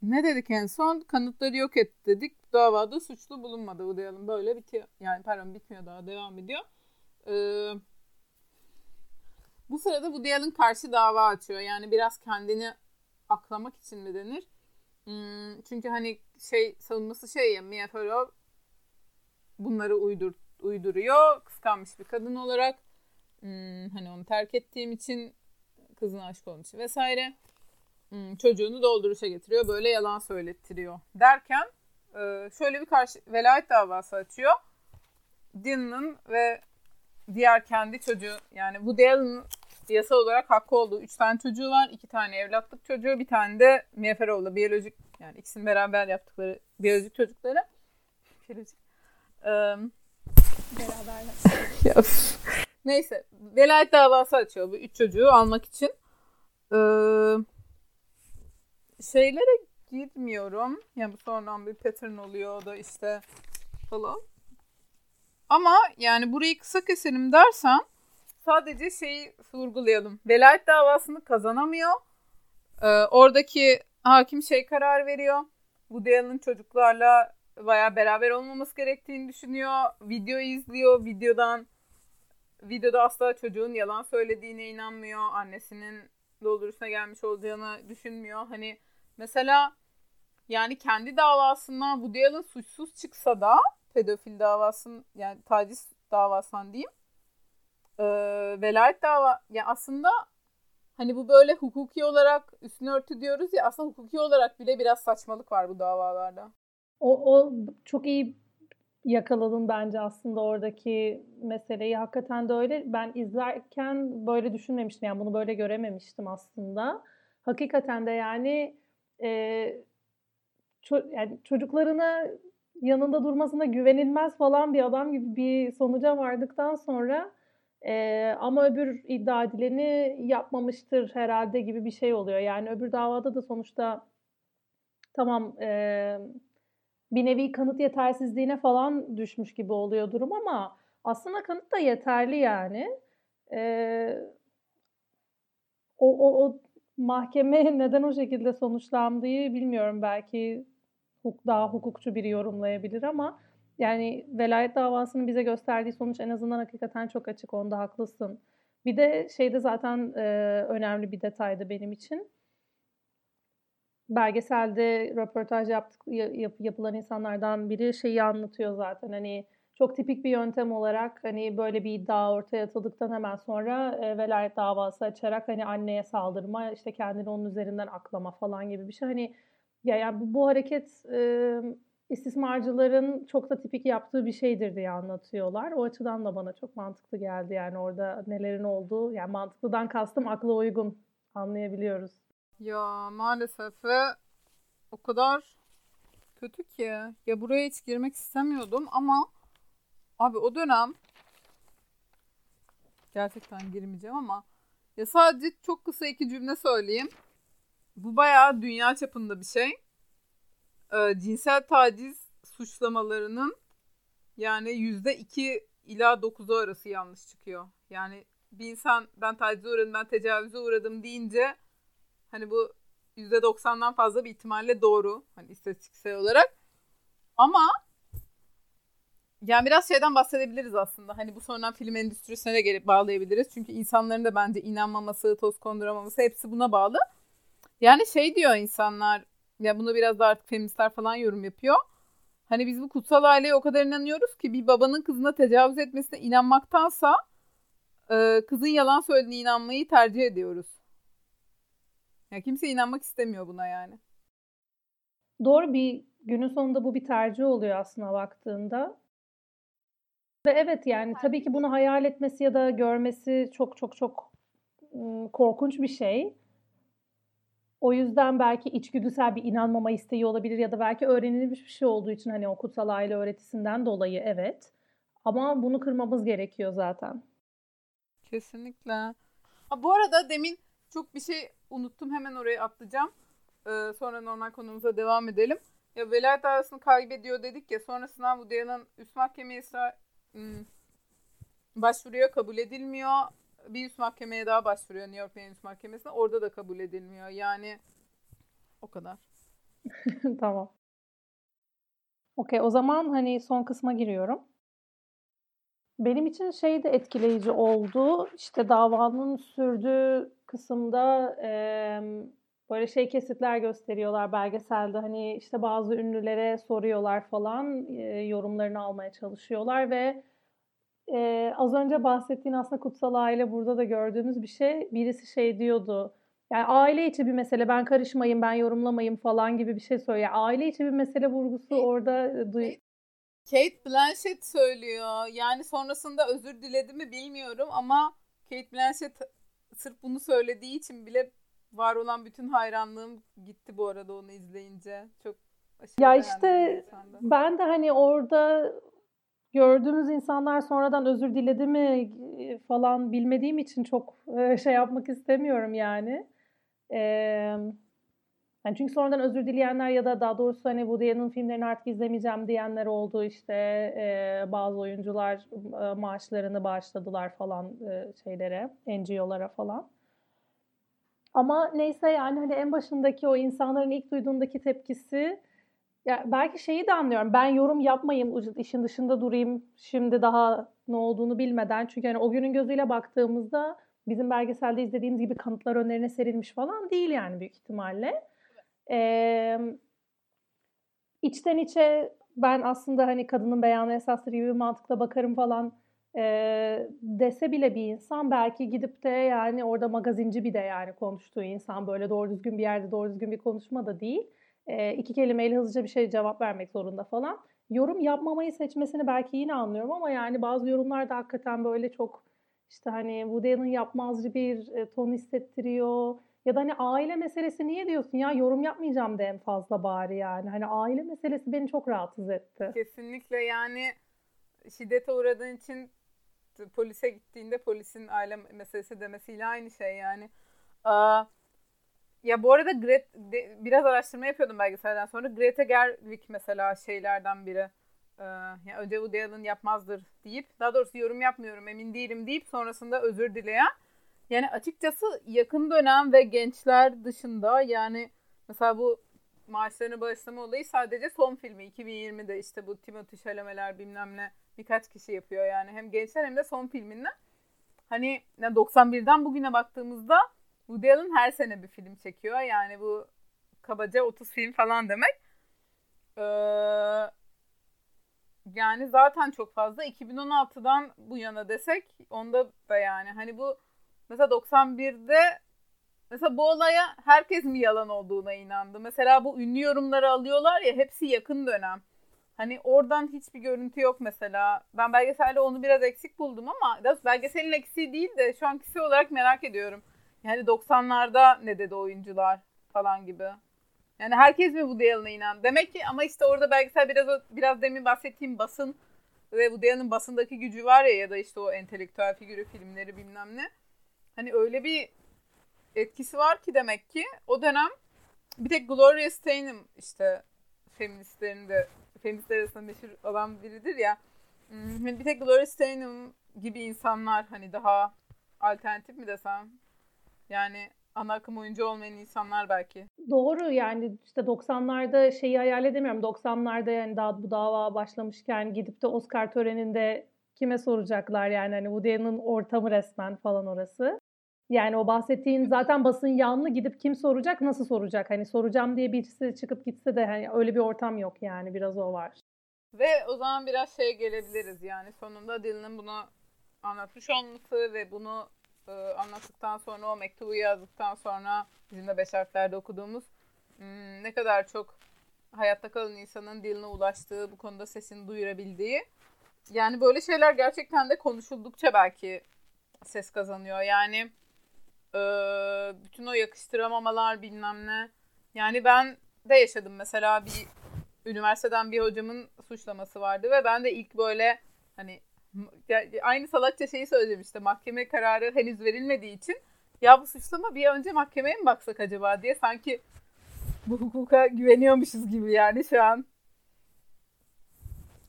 ne dedik en son? Kanıtları yok et dedik. Davada suçlu bulunmadı bu Allen. Böyle bitiyor. Yani pardon bitmiyor daha devam ediyor. Ee, bu sırada bu Allen karşı dava açıyor. Yani biraz kendini aklamak için mi denir? Hmm, çünkü hani şey savunması şey ya Mia Farrow bunları uydur, uyduruyor. Kıskanmış bir kadın olarak. Hmm, hani onu terk ettiğim için kızın aşk olmuş vesaire. Hmm, çocuğunu dolduruşa getiriyor. Böyle yalan söylettiriyor. Derken e, şöyle bir karşı velayet davası açıyor. Dylan'ın ve diğer kendi çocuğu yani bu Dylan'ın yasal olarak hakkı olduğu üç tane çocuğu var. iki tane evlatlık çocuğu, bir tane de Miyaferoğlu biyolojik yani ikisini beraber yaptıkları biyolojik çocukları. Biyolojik. Ee, Beraberler. Neyse. Velayet davası açıyor bu üç çocuğu almak için. Ee, şeylere girmiyorum. Yani bu sonradan bir pattern oluyor da işte falan. Ama yani burayı kısa keselim dersen sadece şeyi vurgulayalım. Velayet davasını kazanamıyor. Ee, oradaki hakim şey karar veriyor. Woody Allen çocuklarla baya beraber olmaması gerektiğini düşünüyor. Video izliyor. Videodan videoda asla çocuğun yalan söylediğine inanmıyor. Annesinin doldurusuna gelmiş olacağını düşünmüyor. Hani mesela yani kendi davasından Woody Allen suçsuz çıksa da pedofil davasın yani taciz davasından diyeyim. Ee, velayet dava ya aslında hani bu böyle hukuki olarak üstünü örtü diyoruz ya aslında hukuki olarak bile biraz saçmalık var bu davalarda. O, o çok iyi yakaladın bence aslında oradaki meseleyi. Hakikaten de öyle. Ben izlerken böyle düşünmemiştim. Yani bunu böyle görememiştim aslında. Hakikaten de yani, e, ço- yani çocuklarına yanında durmasına güvenilmez falan bir adam gibi bir sonuca vardıktan sonra e, ama öbür iddia edileni yapmamıştır herhalde gibi bir şey oluyor. Yani öbür davada da sonuçta tamam e, bir nevi kanıt yetersizliğine falan düşmüş gibi oluyor durum ama aslında kanıt da yeterli yani. Ee, o, o, o mahkeme <laughs> neden o şekilde sonuçlandığı bilmiyorum. Belki daha hukukçu biri yorumlayabilir ama yani velayet davasının bize gösterdiği sonuç en azından hakikaten çok açık. Onda haklısın. Bir de şeyde zaten e, önemli bir detaydı benim için belgeselde röportaj yaptık, yap, yapılan insanlardan biri şeyi anlatıyor zaten hani çok tipik bir yöntem olarak hani böyle bir iddia ortaya atıldıktan hemen sonra e, velayet davası açarak hani anneye saldırma işte kendini onun üzerinden aklama falan gibi bir şey hani ya yani bu, bu hareket e, istismarcıların çok da tipik yaptığı bir şeydir diye anlatıyorlar. O açıdan da bana çok mantıklı geldi yani orada nelerin olduğu yani mantıklıdan kastım akla uygun anlayabiliyoruz. Ya maalesef ve o kadar kötü ki. Ya buraya hiç girmek istemiyordum ama abi o dönem gerçekten girmeyeceğim ama ya sadece çok kısa iki cümle söyleyeyim. Bu bayağı dünya çapında bir şey. Ee, cinsel taciz suçlamalarının yani yüzde iki ila dokuzu arası yanlış çıkıyor. Yani bir insan ben tacize uğradım, ben tecavüze uğradım deyince Hani bu %90'dan fazla bir ihtimalle doğru. Hani istatistiksel olarak. Ama yani biraz şeyden bahsedebiliriz aslında. Hani bu sonradan film endüstrisine de gelip bağlayabiliriz. Çünkü insanların da bence inanmaması, toz konduramaması hepsi buna bağlı. Yani şey diyor insanlar, ya bunu biraz da artık feministler falan yorum yapıyor. Hani biz bu kutsal aileye o kadar inanıyoruz ki bir babanın kızına tecavüz etmesine inanmaktansa kızın yalan söylediğine inanmayı tercih ediyoruz. Ya kimse inanmak istemiyor buna yani. Doğru bir günün sonunda bu bir tercih oluyor aslında baktığında. Ve evet yani tabii ki bunu hayal etmesi ya da görmesi çok çok çok korkunç bir şey. O yüzden belki içgüdüsel bir inanmama isteği olabilir ya da belki öğrenilmiş bir şey olduğu için hani o kutsal aile öğretisinden dolayı evet. Ama bunu kırmamız gerekiyor zaten. Kesinlikle. Ha, bu arada demin çok bir şey unuttum hemen oraya atlayacağım. Ee, sonra normal konumuza devam edelim. Ya velayet arasını kaybediyor dedik ya sonrasında bu Diyan'ın üst mahkemeye hmm, başvuruyor kabul edilmiyor. Bir üst mahkemeye daha başvuruyor New York Üst Mahkemesi'ne. Orada da kabul edilmiyor. Yani o kadar. <laughs> tamam. Okey o zaman hani son kısma giriyorum. Benim için şey de etkileyici oldu. İşte davanın sürdüğü kısımda e, böyle şey kesitler gösteriyorlar belgeselde. Hani işte bazı ünlülere soruyorlar falan, e, yorumlarını almaya çalışıyorlar ve e, az önce bahsettiğin aslında kutsal aile burada da gördüğümüz bir şey. Birisi şey diyordu. Yani aile içi bir mesele ben karışmayayım ben yorumlamayayım falan gibi bir şey söylüyor. Aile içi bir mesele vurgusu orada duy Kate Blanchett söylüyor. Yani sonrasında özür diledi mi bilmiyorum ama Kate Blanchett sırf bunu söylediği için bile var olan bütün hayranlığım gitti bu arada onu izleyince. Çok Ya işte ben de hani orada gördüğümüz insanlar sonradan özür diledi mi falan bilmediğim için çok e, şey yapmak istemiyorum yani. Ee, yani çünkü sonradan özür dileyenler ya da daha doğrusu hani Woody Allen'ın filmlerini artık izlemeyeceğim diyenler oldu işte e, bazı oyuncular e, maaşlarını bağışladılar falan e, şeylere NGO'lara falan. Ama neyse yani hani en başındaki o insanların ilk duyduğundaki tepkisi ya belki şeyi de anlıyorum. Ben yorum yapmayayım, işin dışında durayım şimdi daha ne olduğunu bilmeden. Çünkü hani o günün gözüyle baktığımızda bizim belgeselde izlediğimiz gibi kanıtlar önlerine serilmiş falan değil yani büyük ihtimalle. Ee, içten içe ben aslında hani kadının beyanı esastır gibi bir mantıkla bakarım falan e, dese bile bir insan belki gidip de yani orada magazinci bir de yani konuştuğu insan böyle doğru düzgün bir yerde doğru düzgün bir konuşma da değil. E, iki kelimeyle hızlıca bir şey cevap vermek zorunda falan. Yorum yapmamayı seçmesini belki yine anlıyorum ama yani bazı yorumlar da hakikaten böyle çok işte hani Woody Allen yapmazcı bir e, ton hissettiriyor. Ya da hani aile meselesi niye diyorsun ya yorum yapmayacağım de en fazla bari yani. Hani aile meselesi beni çok rahatsız etti. Kesinlikle yani şiddete uğradığın için polise gittiğinde polisin aile meselesi demesiyle aynı şey yani. Aa, ya bu arada Gret, de, biraz araştırma yapıyordum belgeselden sonra. Greta Gerwig mesela şeylerden biri. Ee, yani önce Woody Allen yapmazdır deyip daha doğrusu yorum yapmıyorum emin değilim deyip sonrasında özür dileyen. Yani açıkçası yakın dönem ve gençler dışında yani mesela bu maaşlarını bağışlama olayı sadece son filmi 2020'de işte bu Timothy Chalamet'ler bilmem ne birkaç kişi yapıyor yani hem gençler hem de son filminden. Hani 91'den bugüne baktığımızda Woody Allen her sene bir film çekiyor. Yani bu kabaca 30 film falan demek. Ee, yani zaten çok fazla. 2016'dan bu yana desek onda da yani hani bu mesela 91'de mesela bu olaya herkes mi yalan olduğuna inandı. Mesela bu ünlü yorumları alıyorlar ya hepsi yakın dönem. Hani oradan hiçbir görüntü yok mesela. Ben belgeselde onu biraz eksik buldum ama belgeselin eksiği değil de şu an kişi olarak merak ediyorum. Yani 90'larda ne dedi oyuncular falan gibi. Yani herkes mi Woody Allen'a inan? Demek ki ama işte orada belgesel biraz biraz demin bahsettiğim basın ve Woody Allen'ın basındaki gücü var ya ya da işte o entelektüel figürü filmleri bilmem ne. Hani öyle bir etkisi var ki demek ki o dönem bir tek Gloria Steinem işte feministlerin de feministler arasında meşhur olan biridir ya. Hmm, bir tek Gloria Steinem gibi insanlar hani daha alternatif mi desem yani ana akım oyuncu olmayan insanlar belki. Doğru yani işte 90'larda şeyi hayal edemiyorum. 90'larda yani daha bu dava başlamışken gidip de Oscar töreninde kime soracaklar yani hani Woody Allen'ın ortamı resmen falan orası. Yani o bahsettiğin zaten basın yanlı gidip kim soracak nasıl soracak? Hani soracağım diye birisi çıkıp gitse de hani öyle bir ortam yok yani biraz o var. Ve o zaman biraz şey gelebiliriz yani sonunda Dylan'ın bunu anlatmış olması ve bunu e, anlattıktan sonra o mektubu yazdıktan sonra bizim de beş harflerde okuduğumuz hmm, ne kadar çok hayatta kalan insanın diline ulaştığı, bu konuda sesini duyurabildiği. Yani böyle şeyler gerçekten de konuşuldukça belki ses kazanıyor. Yani e, bütün o yakıştıramamalar bilmem ne. Yani ben de yaşadım mesela bir üniversiteden bir hocamın suçlaması vardı ve ben de ilk böyle hani aynı salakça şeyi söyledim işte mahkeme kararı henüz verilmediği için ya bu suçlama bir önce mahkemeye mi baksak acaba diye sanki bu hukuka güveniyormuşuz gibi yani şu an.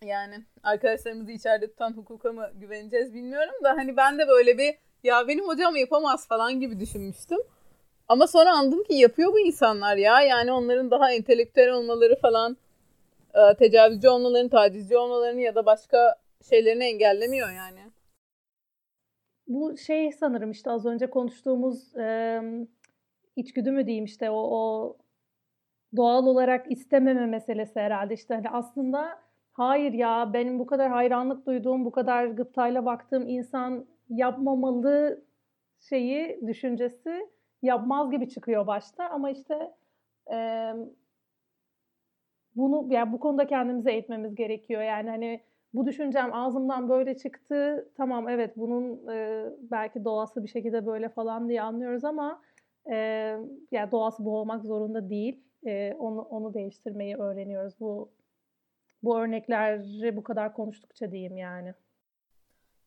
Yani arkadaşlarımızı içeride tutan hukuka mı güveneceğiz bilmiyorum da hani ben de böyle bir ya benim hocam yapamaz falan gibi düşünmüştüm. Ama sonra anladım ki yapıyor bu insanlar ya. Yani onların daha entelektüel olmaları falan, e, tecavüzcü olmalarını, tacizci olmalarını ya da başka şeylerini engellemiyor yani. Bu şey sanırım işte az önce konuştuğumuz e, içgüdü mü diyeyim işte o, o doğal olarak istememe meselesi herhalde işte hani aslında hayır ya benim bu kadar hayranlık duyduğum bu kadar gıptayla baktığım insan yapmamalı şeyi düşüncesi yapmaz gibi çıkıyor başta ama işte e, bunu yani bu konuda kendimize eğitmemiz gerekiyor yani hani bu düşüncem ağzımdan böyle çıktı. Tamam evet bunun e, belki doğası bir şekilde böyle falan diye anlıyoruz ama e, yani doğası bu olmak zorunda değil. E, onu onu değiştirmeyi öğreniyoruz. Bu bu örnekleri bu kadar konuştukça diyeyim yani.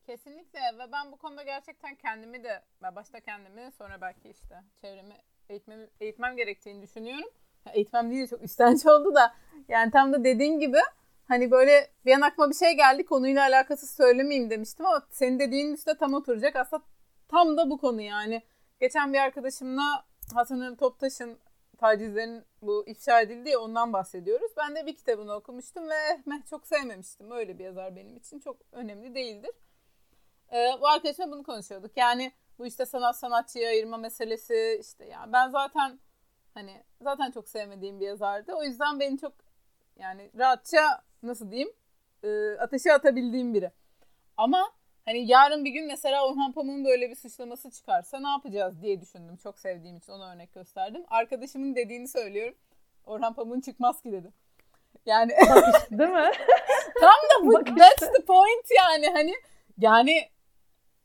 Kesinlikle ve ben bu konuda gerçekten kendimi de başta kendimi sonra belki işte çevremi eğitmem, eğitmem gerektiğini düşünüyorum. Eğitmem değil çok üstenç oldu da yani tam da dediğin gibi hani böyle bir an aklıma bir şey geldi konuyla alakası söylemeyeyim demiştim ama senin dediğin üstüne tam oturacak. Aslında tam da bu konu yani. Geçen bir arkadaşımla Hasan Ali Toptaş'ın tacizlerin bu ifşa edildiği ondan bahsediyoruz. Ben de bir kitabını okumuştum ve meh, çok sevmemiştim. Öyle bir yazar benim için çok önemli değildir. Ee, bu arkadaşımla bunu konuşuyorduk. Yani bu işte sanat sanatçıya ayırma meselesi işte ya ben zaten hani zaten çok sevmediğim bir yazardı. O yüzden beni çok yani rahatça nasıl diyeyim e, ateşe atabildiğim biri. Ama hani yarın bir gün mesela Orhan Pamuk'un böyle bir suçlaması çıkarsa ne yapacağız diye düşündüm. Çok sevdiğim için ona örnek gösterdim. Arkadaşımın dediğini söylüyorum. Orhan Pamuk'un çıkmaz ki dedi. Yani değil mi? <laughs> Tam da bu that's the point yani hani yani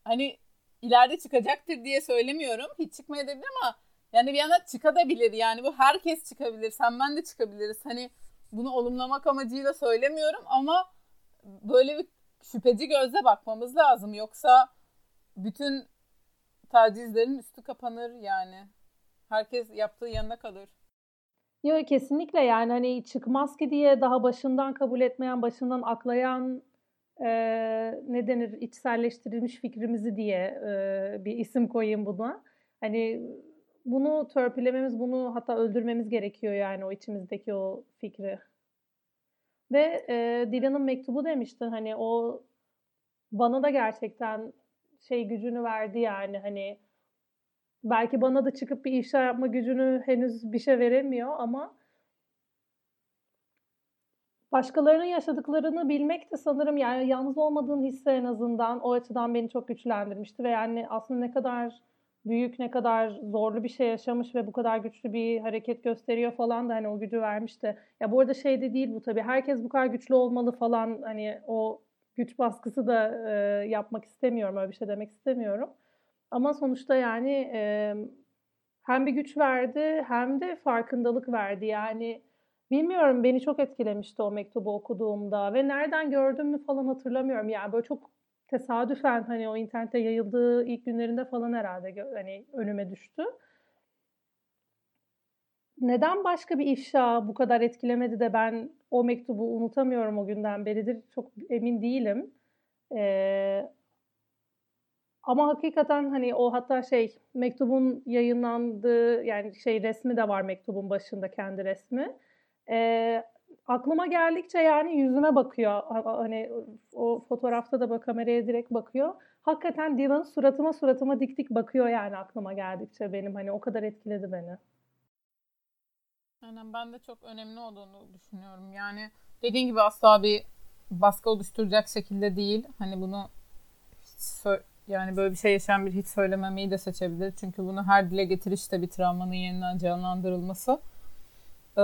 hani ileride çıkacaktır diye söylemiyorum. Hiç çıkmayabilir ama yani bir yana çıkabilir. Yani bu herkes çıkabilir. Sen ben de çıkabiliriz. Hani bunu olumlamak amacıyla söylemiyorum ama böyle bir şüpheci gözle bakmamız lazım. Yoksa bütün tacizlerin üstü kapanır yani. Herkes yaptığı yanına kalır. Yok kesinlikle yani hani çıkmaz ki diye daha başından kabul etmeyen, başından aklayan e, ne denir içselleştirilmiş fikrimizi diye e, bir isim koyayım buna. Hani bunu törpülememiz, bunu hatta öldürmemiz gerekiyor yani o içimizdeki o fikri. Ve e, Dilan'ın mektubu demiştin hani o bana da gerçekten şey gücünü verdi yani hani belki bana da çıkıp bir ifşa yapma gücünü henüz bir şey veremiyor ama başkalarının yaşadıklarını bilmek de sanırım yani yalnız olmadığın hissi en azından o açıdan beni çok güçlendirmişti ve yani aslında ne kadar büyük ne kadar zorlu bir şey yaşamış ve bu kadar güçlü bir hareket gösteriyor falan da hani o gücü vermişti. Ya bu arada şey de değil bu tabii. Herkes bu kadar güçlü olmalı falan hani o güç baskısı da e, yapmak istemiyorum. Öyle bir şey demek istemiyorum. Ama sonuçta yani e, hem bir güç verdi hem de farkındalık verdi. Yani bilmiyorum beni çok etkilemişti o mektubu okuduğumda ve nereden gördüğümü falan hatırlamıyorum. Yani böyle çok tesadüfen hani o internette yayıldığı ilk günlerinde falan herhalde hani önüme düştü. Neden başka bir ifşa bu kadar etkilemedi de ben o mektubu unutamıyorum o günden beridir çok emin değilim. Ee, ama hakikaten hani o hatta şey mektubun yayınlandığı yani şey resmi de var mektubun başında kendi resmi. Ee, aklıma geldikçe yani yüzüme bakıyor. Hani o fotoğrafta da bak kameraya direkt bakıyor. Hakikaten Dylan suratıma suratıma dik dik bakıyor yani aklıma geldikçe benim hani o kadar etkiledi beni. Aynen ben de çok önemli olduğunu düşünüyorum. Yani dediğin gibi asla bir baskı oluşturacak şekilde değil. Hani bunu yani böyle bir şey yaşayan bir hiç söylememeyi de seçebilir. Çünkü bunu her dile getiriş de bir travmanın yeniden canlandırılması. Ee,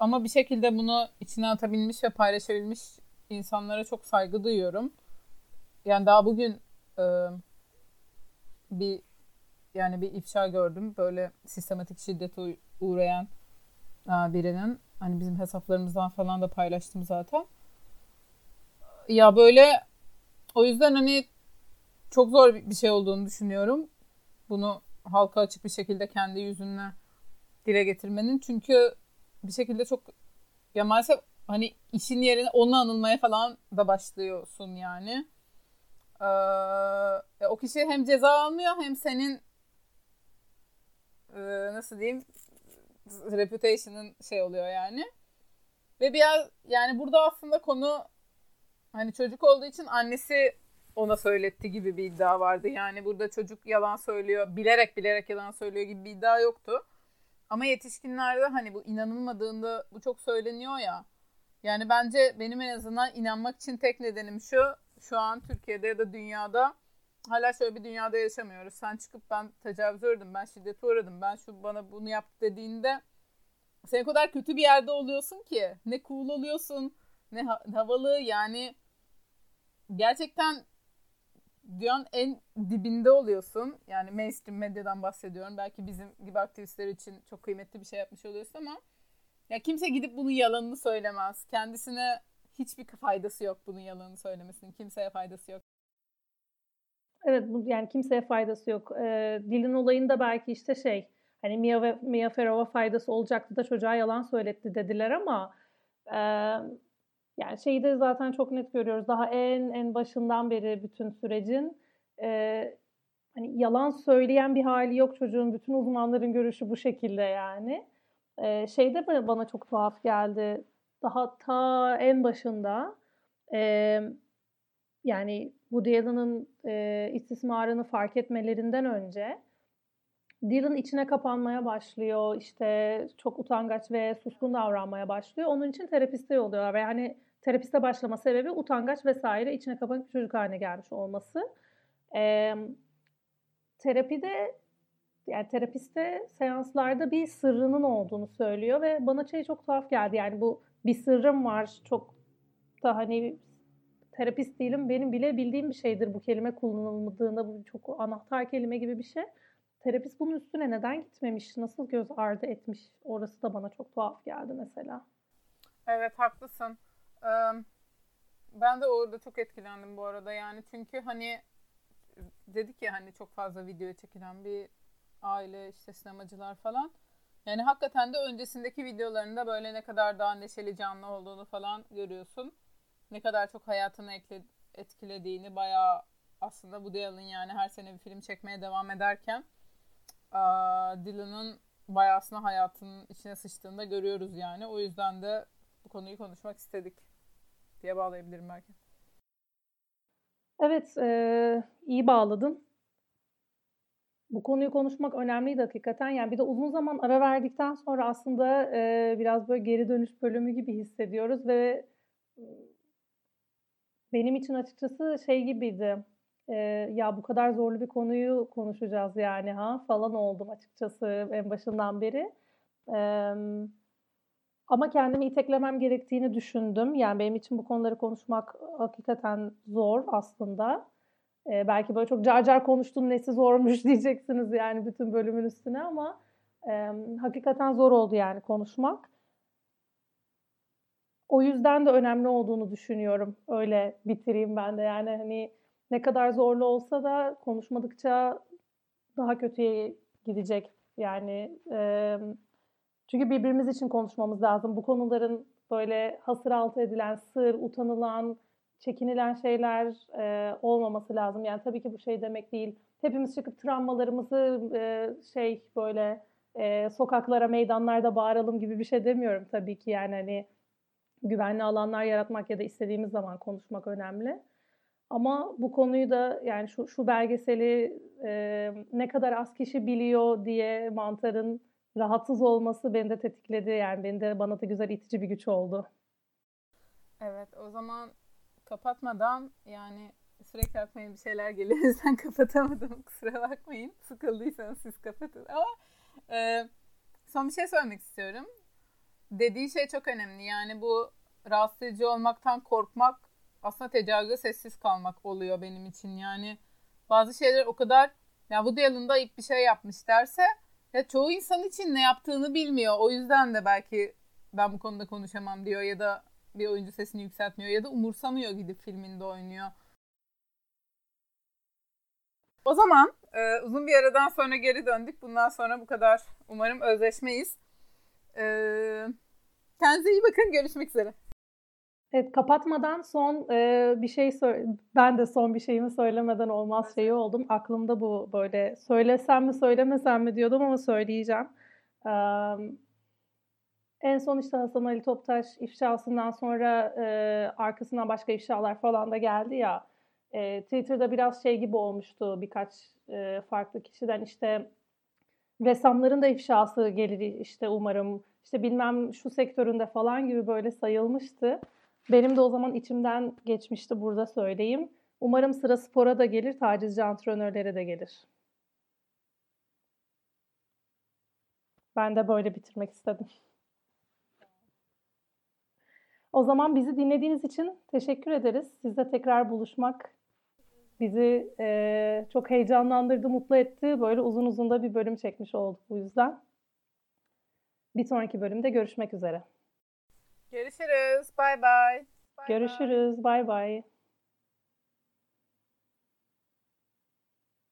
ama bir şekilde bunu içine atabilmiş ve paylaşabilmiş insanlara çok saygı duyuyorum. Yani daha bugün e, bir yani bir ifşa gördüm. Böyle sistematik şiddete uğrayan e, birinin. Hani bizim hesaplarımızdan falan da paylaştım zaten. Ya böyle o yüzden hani çok zor bir şey olduğunu düşünüyorum. Bunu halka açık bir şekilde kendi yüzünle dile getirmenin. Çünkü bir şekilde çok ya maalesef hani işin yerine onunla anılmaya falan da başlıyorsun yani. Ee, o kişi hem ceza almıyor hem senin e, nasıl diyeyim reputation'ın şey oluyor yani. Ve biraz yani burada aslında konu hani çocuk olduğu için annesi ona söyletti gibi bir iddia vardı. Yani burada çocuk yalan söylüyor, bilerek bilerek yalan söylüyor gibi bir iddia yoktu. Ama yetişkinlerde hani bu inanılmadığında bu çok söyleniyor ya. Yani bence benim en azından inanmak için tek nedenim şu. Şu an Türkiye'de ya da dünyada hala şöyle bir dünyada yaşamıyoruz. Sen çıkıp ben tecavüz uğradım, ben şiddete uğradım, ben şu bana bunu yaptı dediğinde sen o kadar kötü bir yerde oluyorsun ki. Ne cool oluyorsun, ne havalı yani gerçekten dünyanın en dibinde oluyorsun. Yani mainstream medyadan bahsediyorum. Belki bizim gibi aktivistler için çok kıymetli bir şey yapmış oluyorsun ama ya kimse gidip bunun yalanını söylemez. Kendisine hiçbir faydası yok bunun yalanını söylemesinin. Kimseye faydası yok. Evet bu yani kimseye faydası yok. Ee, dilin olayında belki işte şey hani Mia, ve, Mia Farrow'a faydası olacaktı da çocuğa yalan söyletti dediler ama e, yani şeyi de zaten çok net görüyoruz. Daha en en başından beri bütün sürecin e, hani yalan söyleyen bir hali yok çocuğun. Bütün uzmanların görüşü bu şekilde yani. E, şey de bana çok tuhaf geldi. Daha ta en başında e, yani Woody Allen'ın e, istismarını fark etmelerinden önce Dylan içine kapanmaya başlıyor. İşte çok utangaç ve suskun davranmaya başlıyor. Onun için terapiste yolluyorlar. Ve hani terapiste başlama sebebi utangaç vesaire içine kapanık bir çocuk haline gelmiş olması. E, terapide yani terapiste seanslarda bir sırrının olduğunu söylüyor ve bana şey çok tuhaf geldi. Yani bu bir sırrım var. Çok da hani terapist değilim. Benim bile bildiğim bir şeydir bu kelime kullanıldığında. Bu çok anahtar kelime gibi bir şey. Terapist bunun üstüne neden gitmemiş? Nasıl göz ardı etmiş? Orası da bana çok tuhaf geldi mesela. Evet haklısın. Ben de orada çok etkilendim bu arada yani. Çünkü hani dedik ya hani çok fazla video çekilen bir aile işte sinemacılar falan. Yani hakikaten de öncesindeki videolarında böyle ne kadar daha neşeli canlı olduğunu falan görüyorsun. Ne kadar çok hayatını etkilediğini bayağı aslında bu Dylan yani her sene bir film çekmeye devam ederken Dylan'ın bayağı aslında hayatının içine sıçtığını da görüyoruz yani. O yüzden de bu konuyu konuşmak istedik diye bağlayabilirim belki. Evet, e, iyi bağladın bu konuyu konuşmak önemliydi hakikaten. Yani bir de uzun zaman ara verdikten sonra aslında e, biraz böyle geri dönüş bölümü gibi hissediyoruz ve benim için açıkçası şey gibiydi. E, ya bu kadar zorlu bir konuyu konuşacağız yani ha falan oldum açıkçası en başından beri. E, ama kendimi iteklemem gerektiğini düşündüm. Yani benim için bu konuları konuşmak hakikaten zor aslında. E, belki böyle çok car car konuştun nesi zormuş <laughs> diyeceksiniz yani bütün bölümün üstüne ama e, hakikaten zor oldu yani konuşmak. O yüzden de önemli olduğunu düşünüyorum. Öyle bitireyim ben de yani hani ne kadar zorlu olsa da konuşmadıkça daha kötüye gidecek. Yani e, çünkü birbirimiz için konuşmamız lazım. Bu konuların böyle hasır altı edilen, sır, utanılan, çekinilen şeyler e, olmaması lazım. Yani tabii ki bu şey demek değil. Hepimiz çıkıp travmalarımızı e, şey böyle e, sokaklara, meydanlarda bağıralım gibi bir şey demiyorum tabii ki. Yani hani güvenli alanlar yaratmak ya da istediğimiz zaman konuşmak önemli. Ama bu konuyu da yani şu, şu belgeseli e, ne kadar az kişi biliyor diye mantarın rahatsız olması beni de tetikledi. Yani beni de bana da güzel itici bir güç oldu. Evet o zaman kapatmadan yani sürekli aklıma bir şeyler geliyor. <laughs> Sen kapatamadım. Kusura bakmayın. Sıkıldıysanız siz kapatın. Ama e, son bir şey söylemek istiyorum. Dediği şey çok önemli. Yani bu rahatsız edici olmaktan korkmak aslında tecavüze sessiz kalmak oluyor benim için. Yani bazı şeyler o kadar ya bu yılında ilk bir şey yapmış derse ya çoğu insan için ne yaptığını bilmiyor. O yüzden de belki ben bu konuda konuşamam diyor ya da bir oyuncu sesini yükseltmiyor ya da umursamıyor gidip filminde oynuyor. O zaman e, uzun bir aradan sonra geri döndük. Bundan sonra bu kadar umarım özleşmeyiz. E, kendinize iyi bakın. Görüşmek üzere. Evet kapatmadan son e, bir şey ben de son bir şeyimi söylemeden olmaz şeyi oldum. Aklımda bu böyle söylesem mi söylemesem mi diyordum ama söyleyeceğim. Um, en son işte Hasan Ali Toptaş ifşasından sonra e, arkasından başka ifşalar falan da geldi ya. E, Twitter'da biraz şey gibi olmuştu birkaç e, farklı kişiden işte ressamların da ifşası gelir işte umarım işte bilmem şu sektöründe falan gibi böyle sayılmıştı. Benim de o zaman içimden geçmişti burada söyleyeyim. Umarım sıra spora da gelir, tacizci antrenörlere de gelir. Ben de böyle bitirmek istedim. O zaman bizi dinlediğiniz için teşekkür ederiz. Sizle tekrar buluşmak bizi e, çok heyecanlandırdı, mutlu etti. Böyle uzun uzun da bir bölüm çekmiş olduk bu yüzden. Bir sonraki bölümde görüşmek üzere. Görüşürüz. Bay bay. Görüşürüz. Bay bay.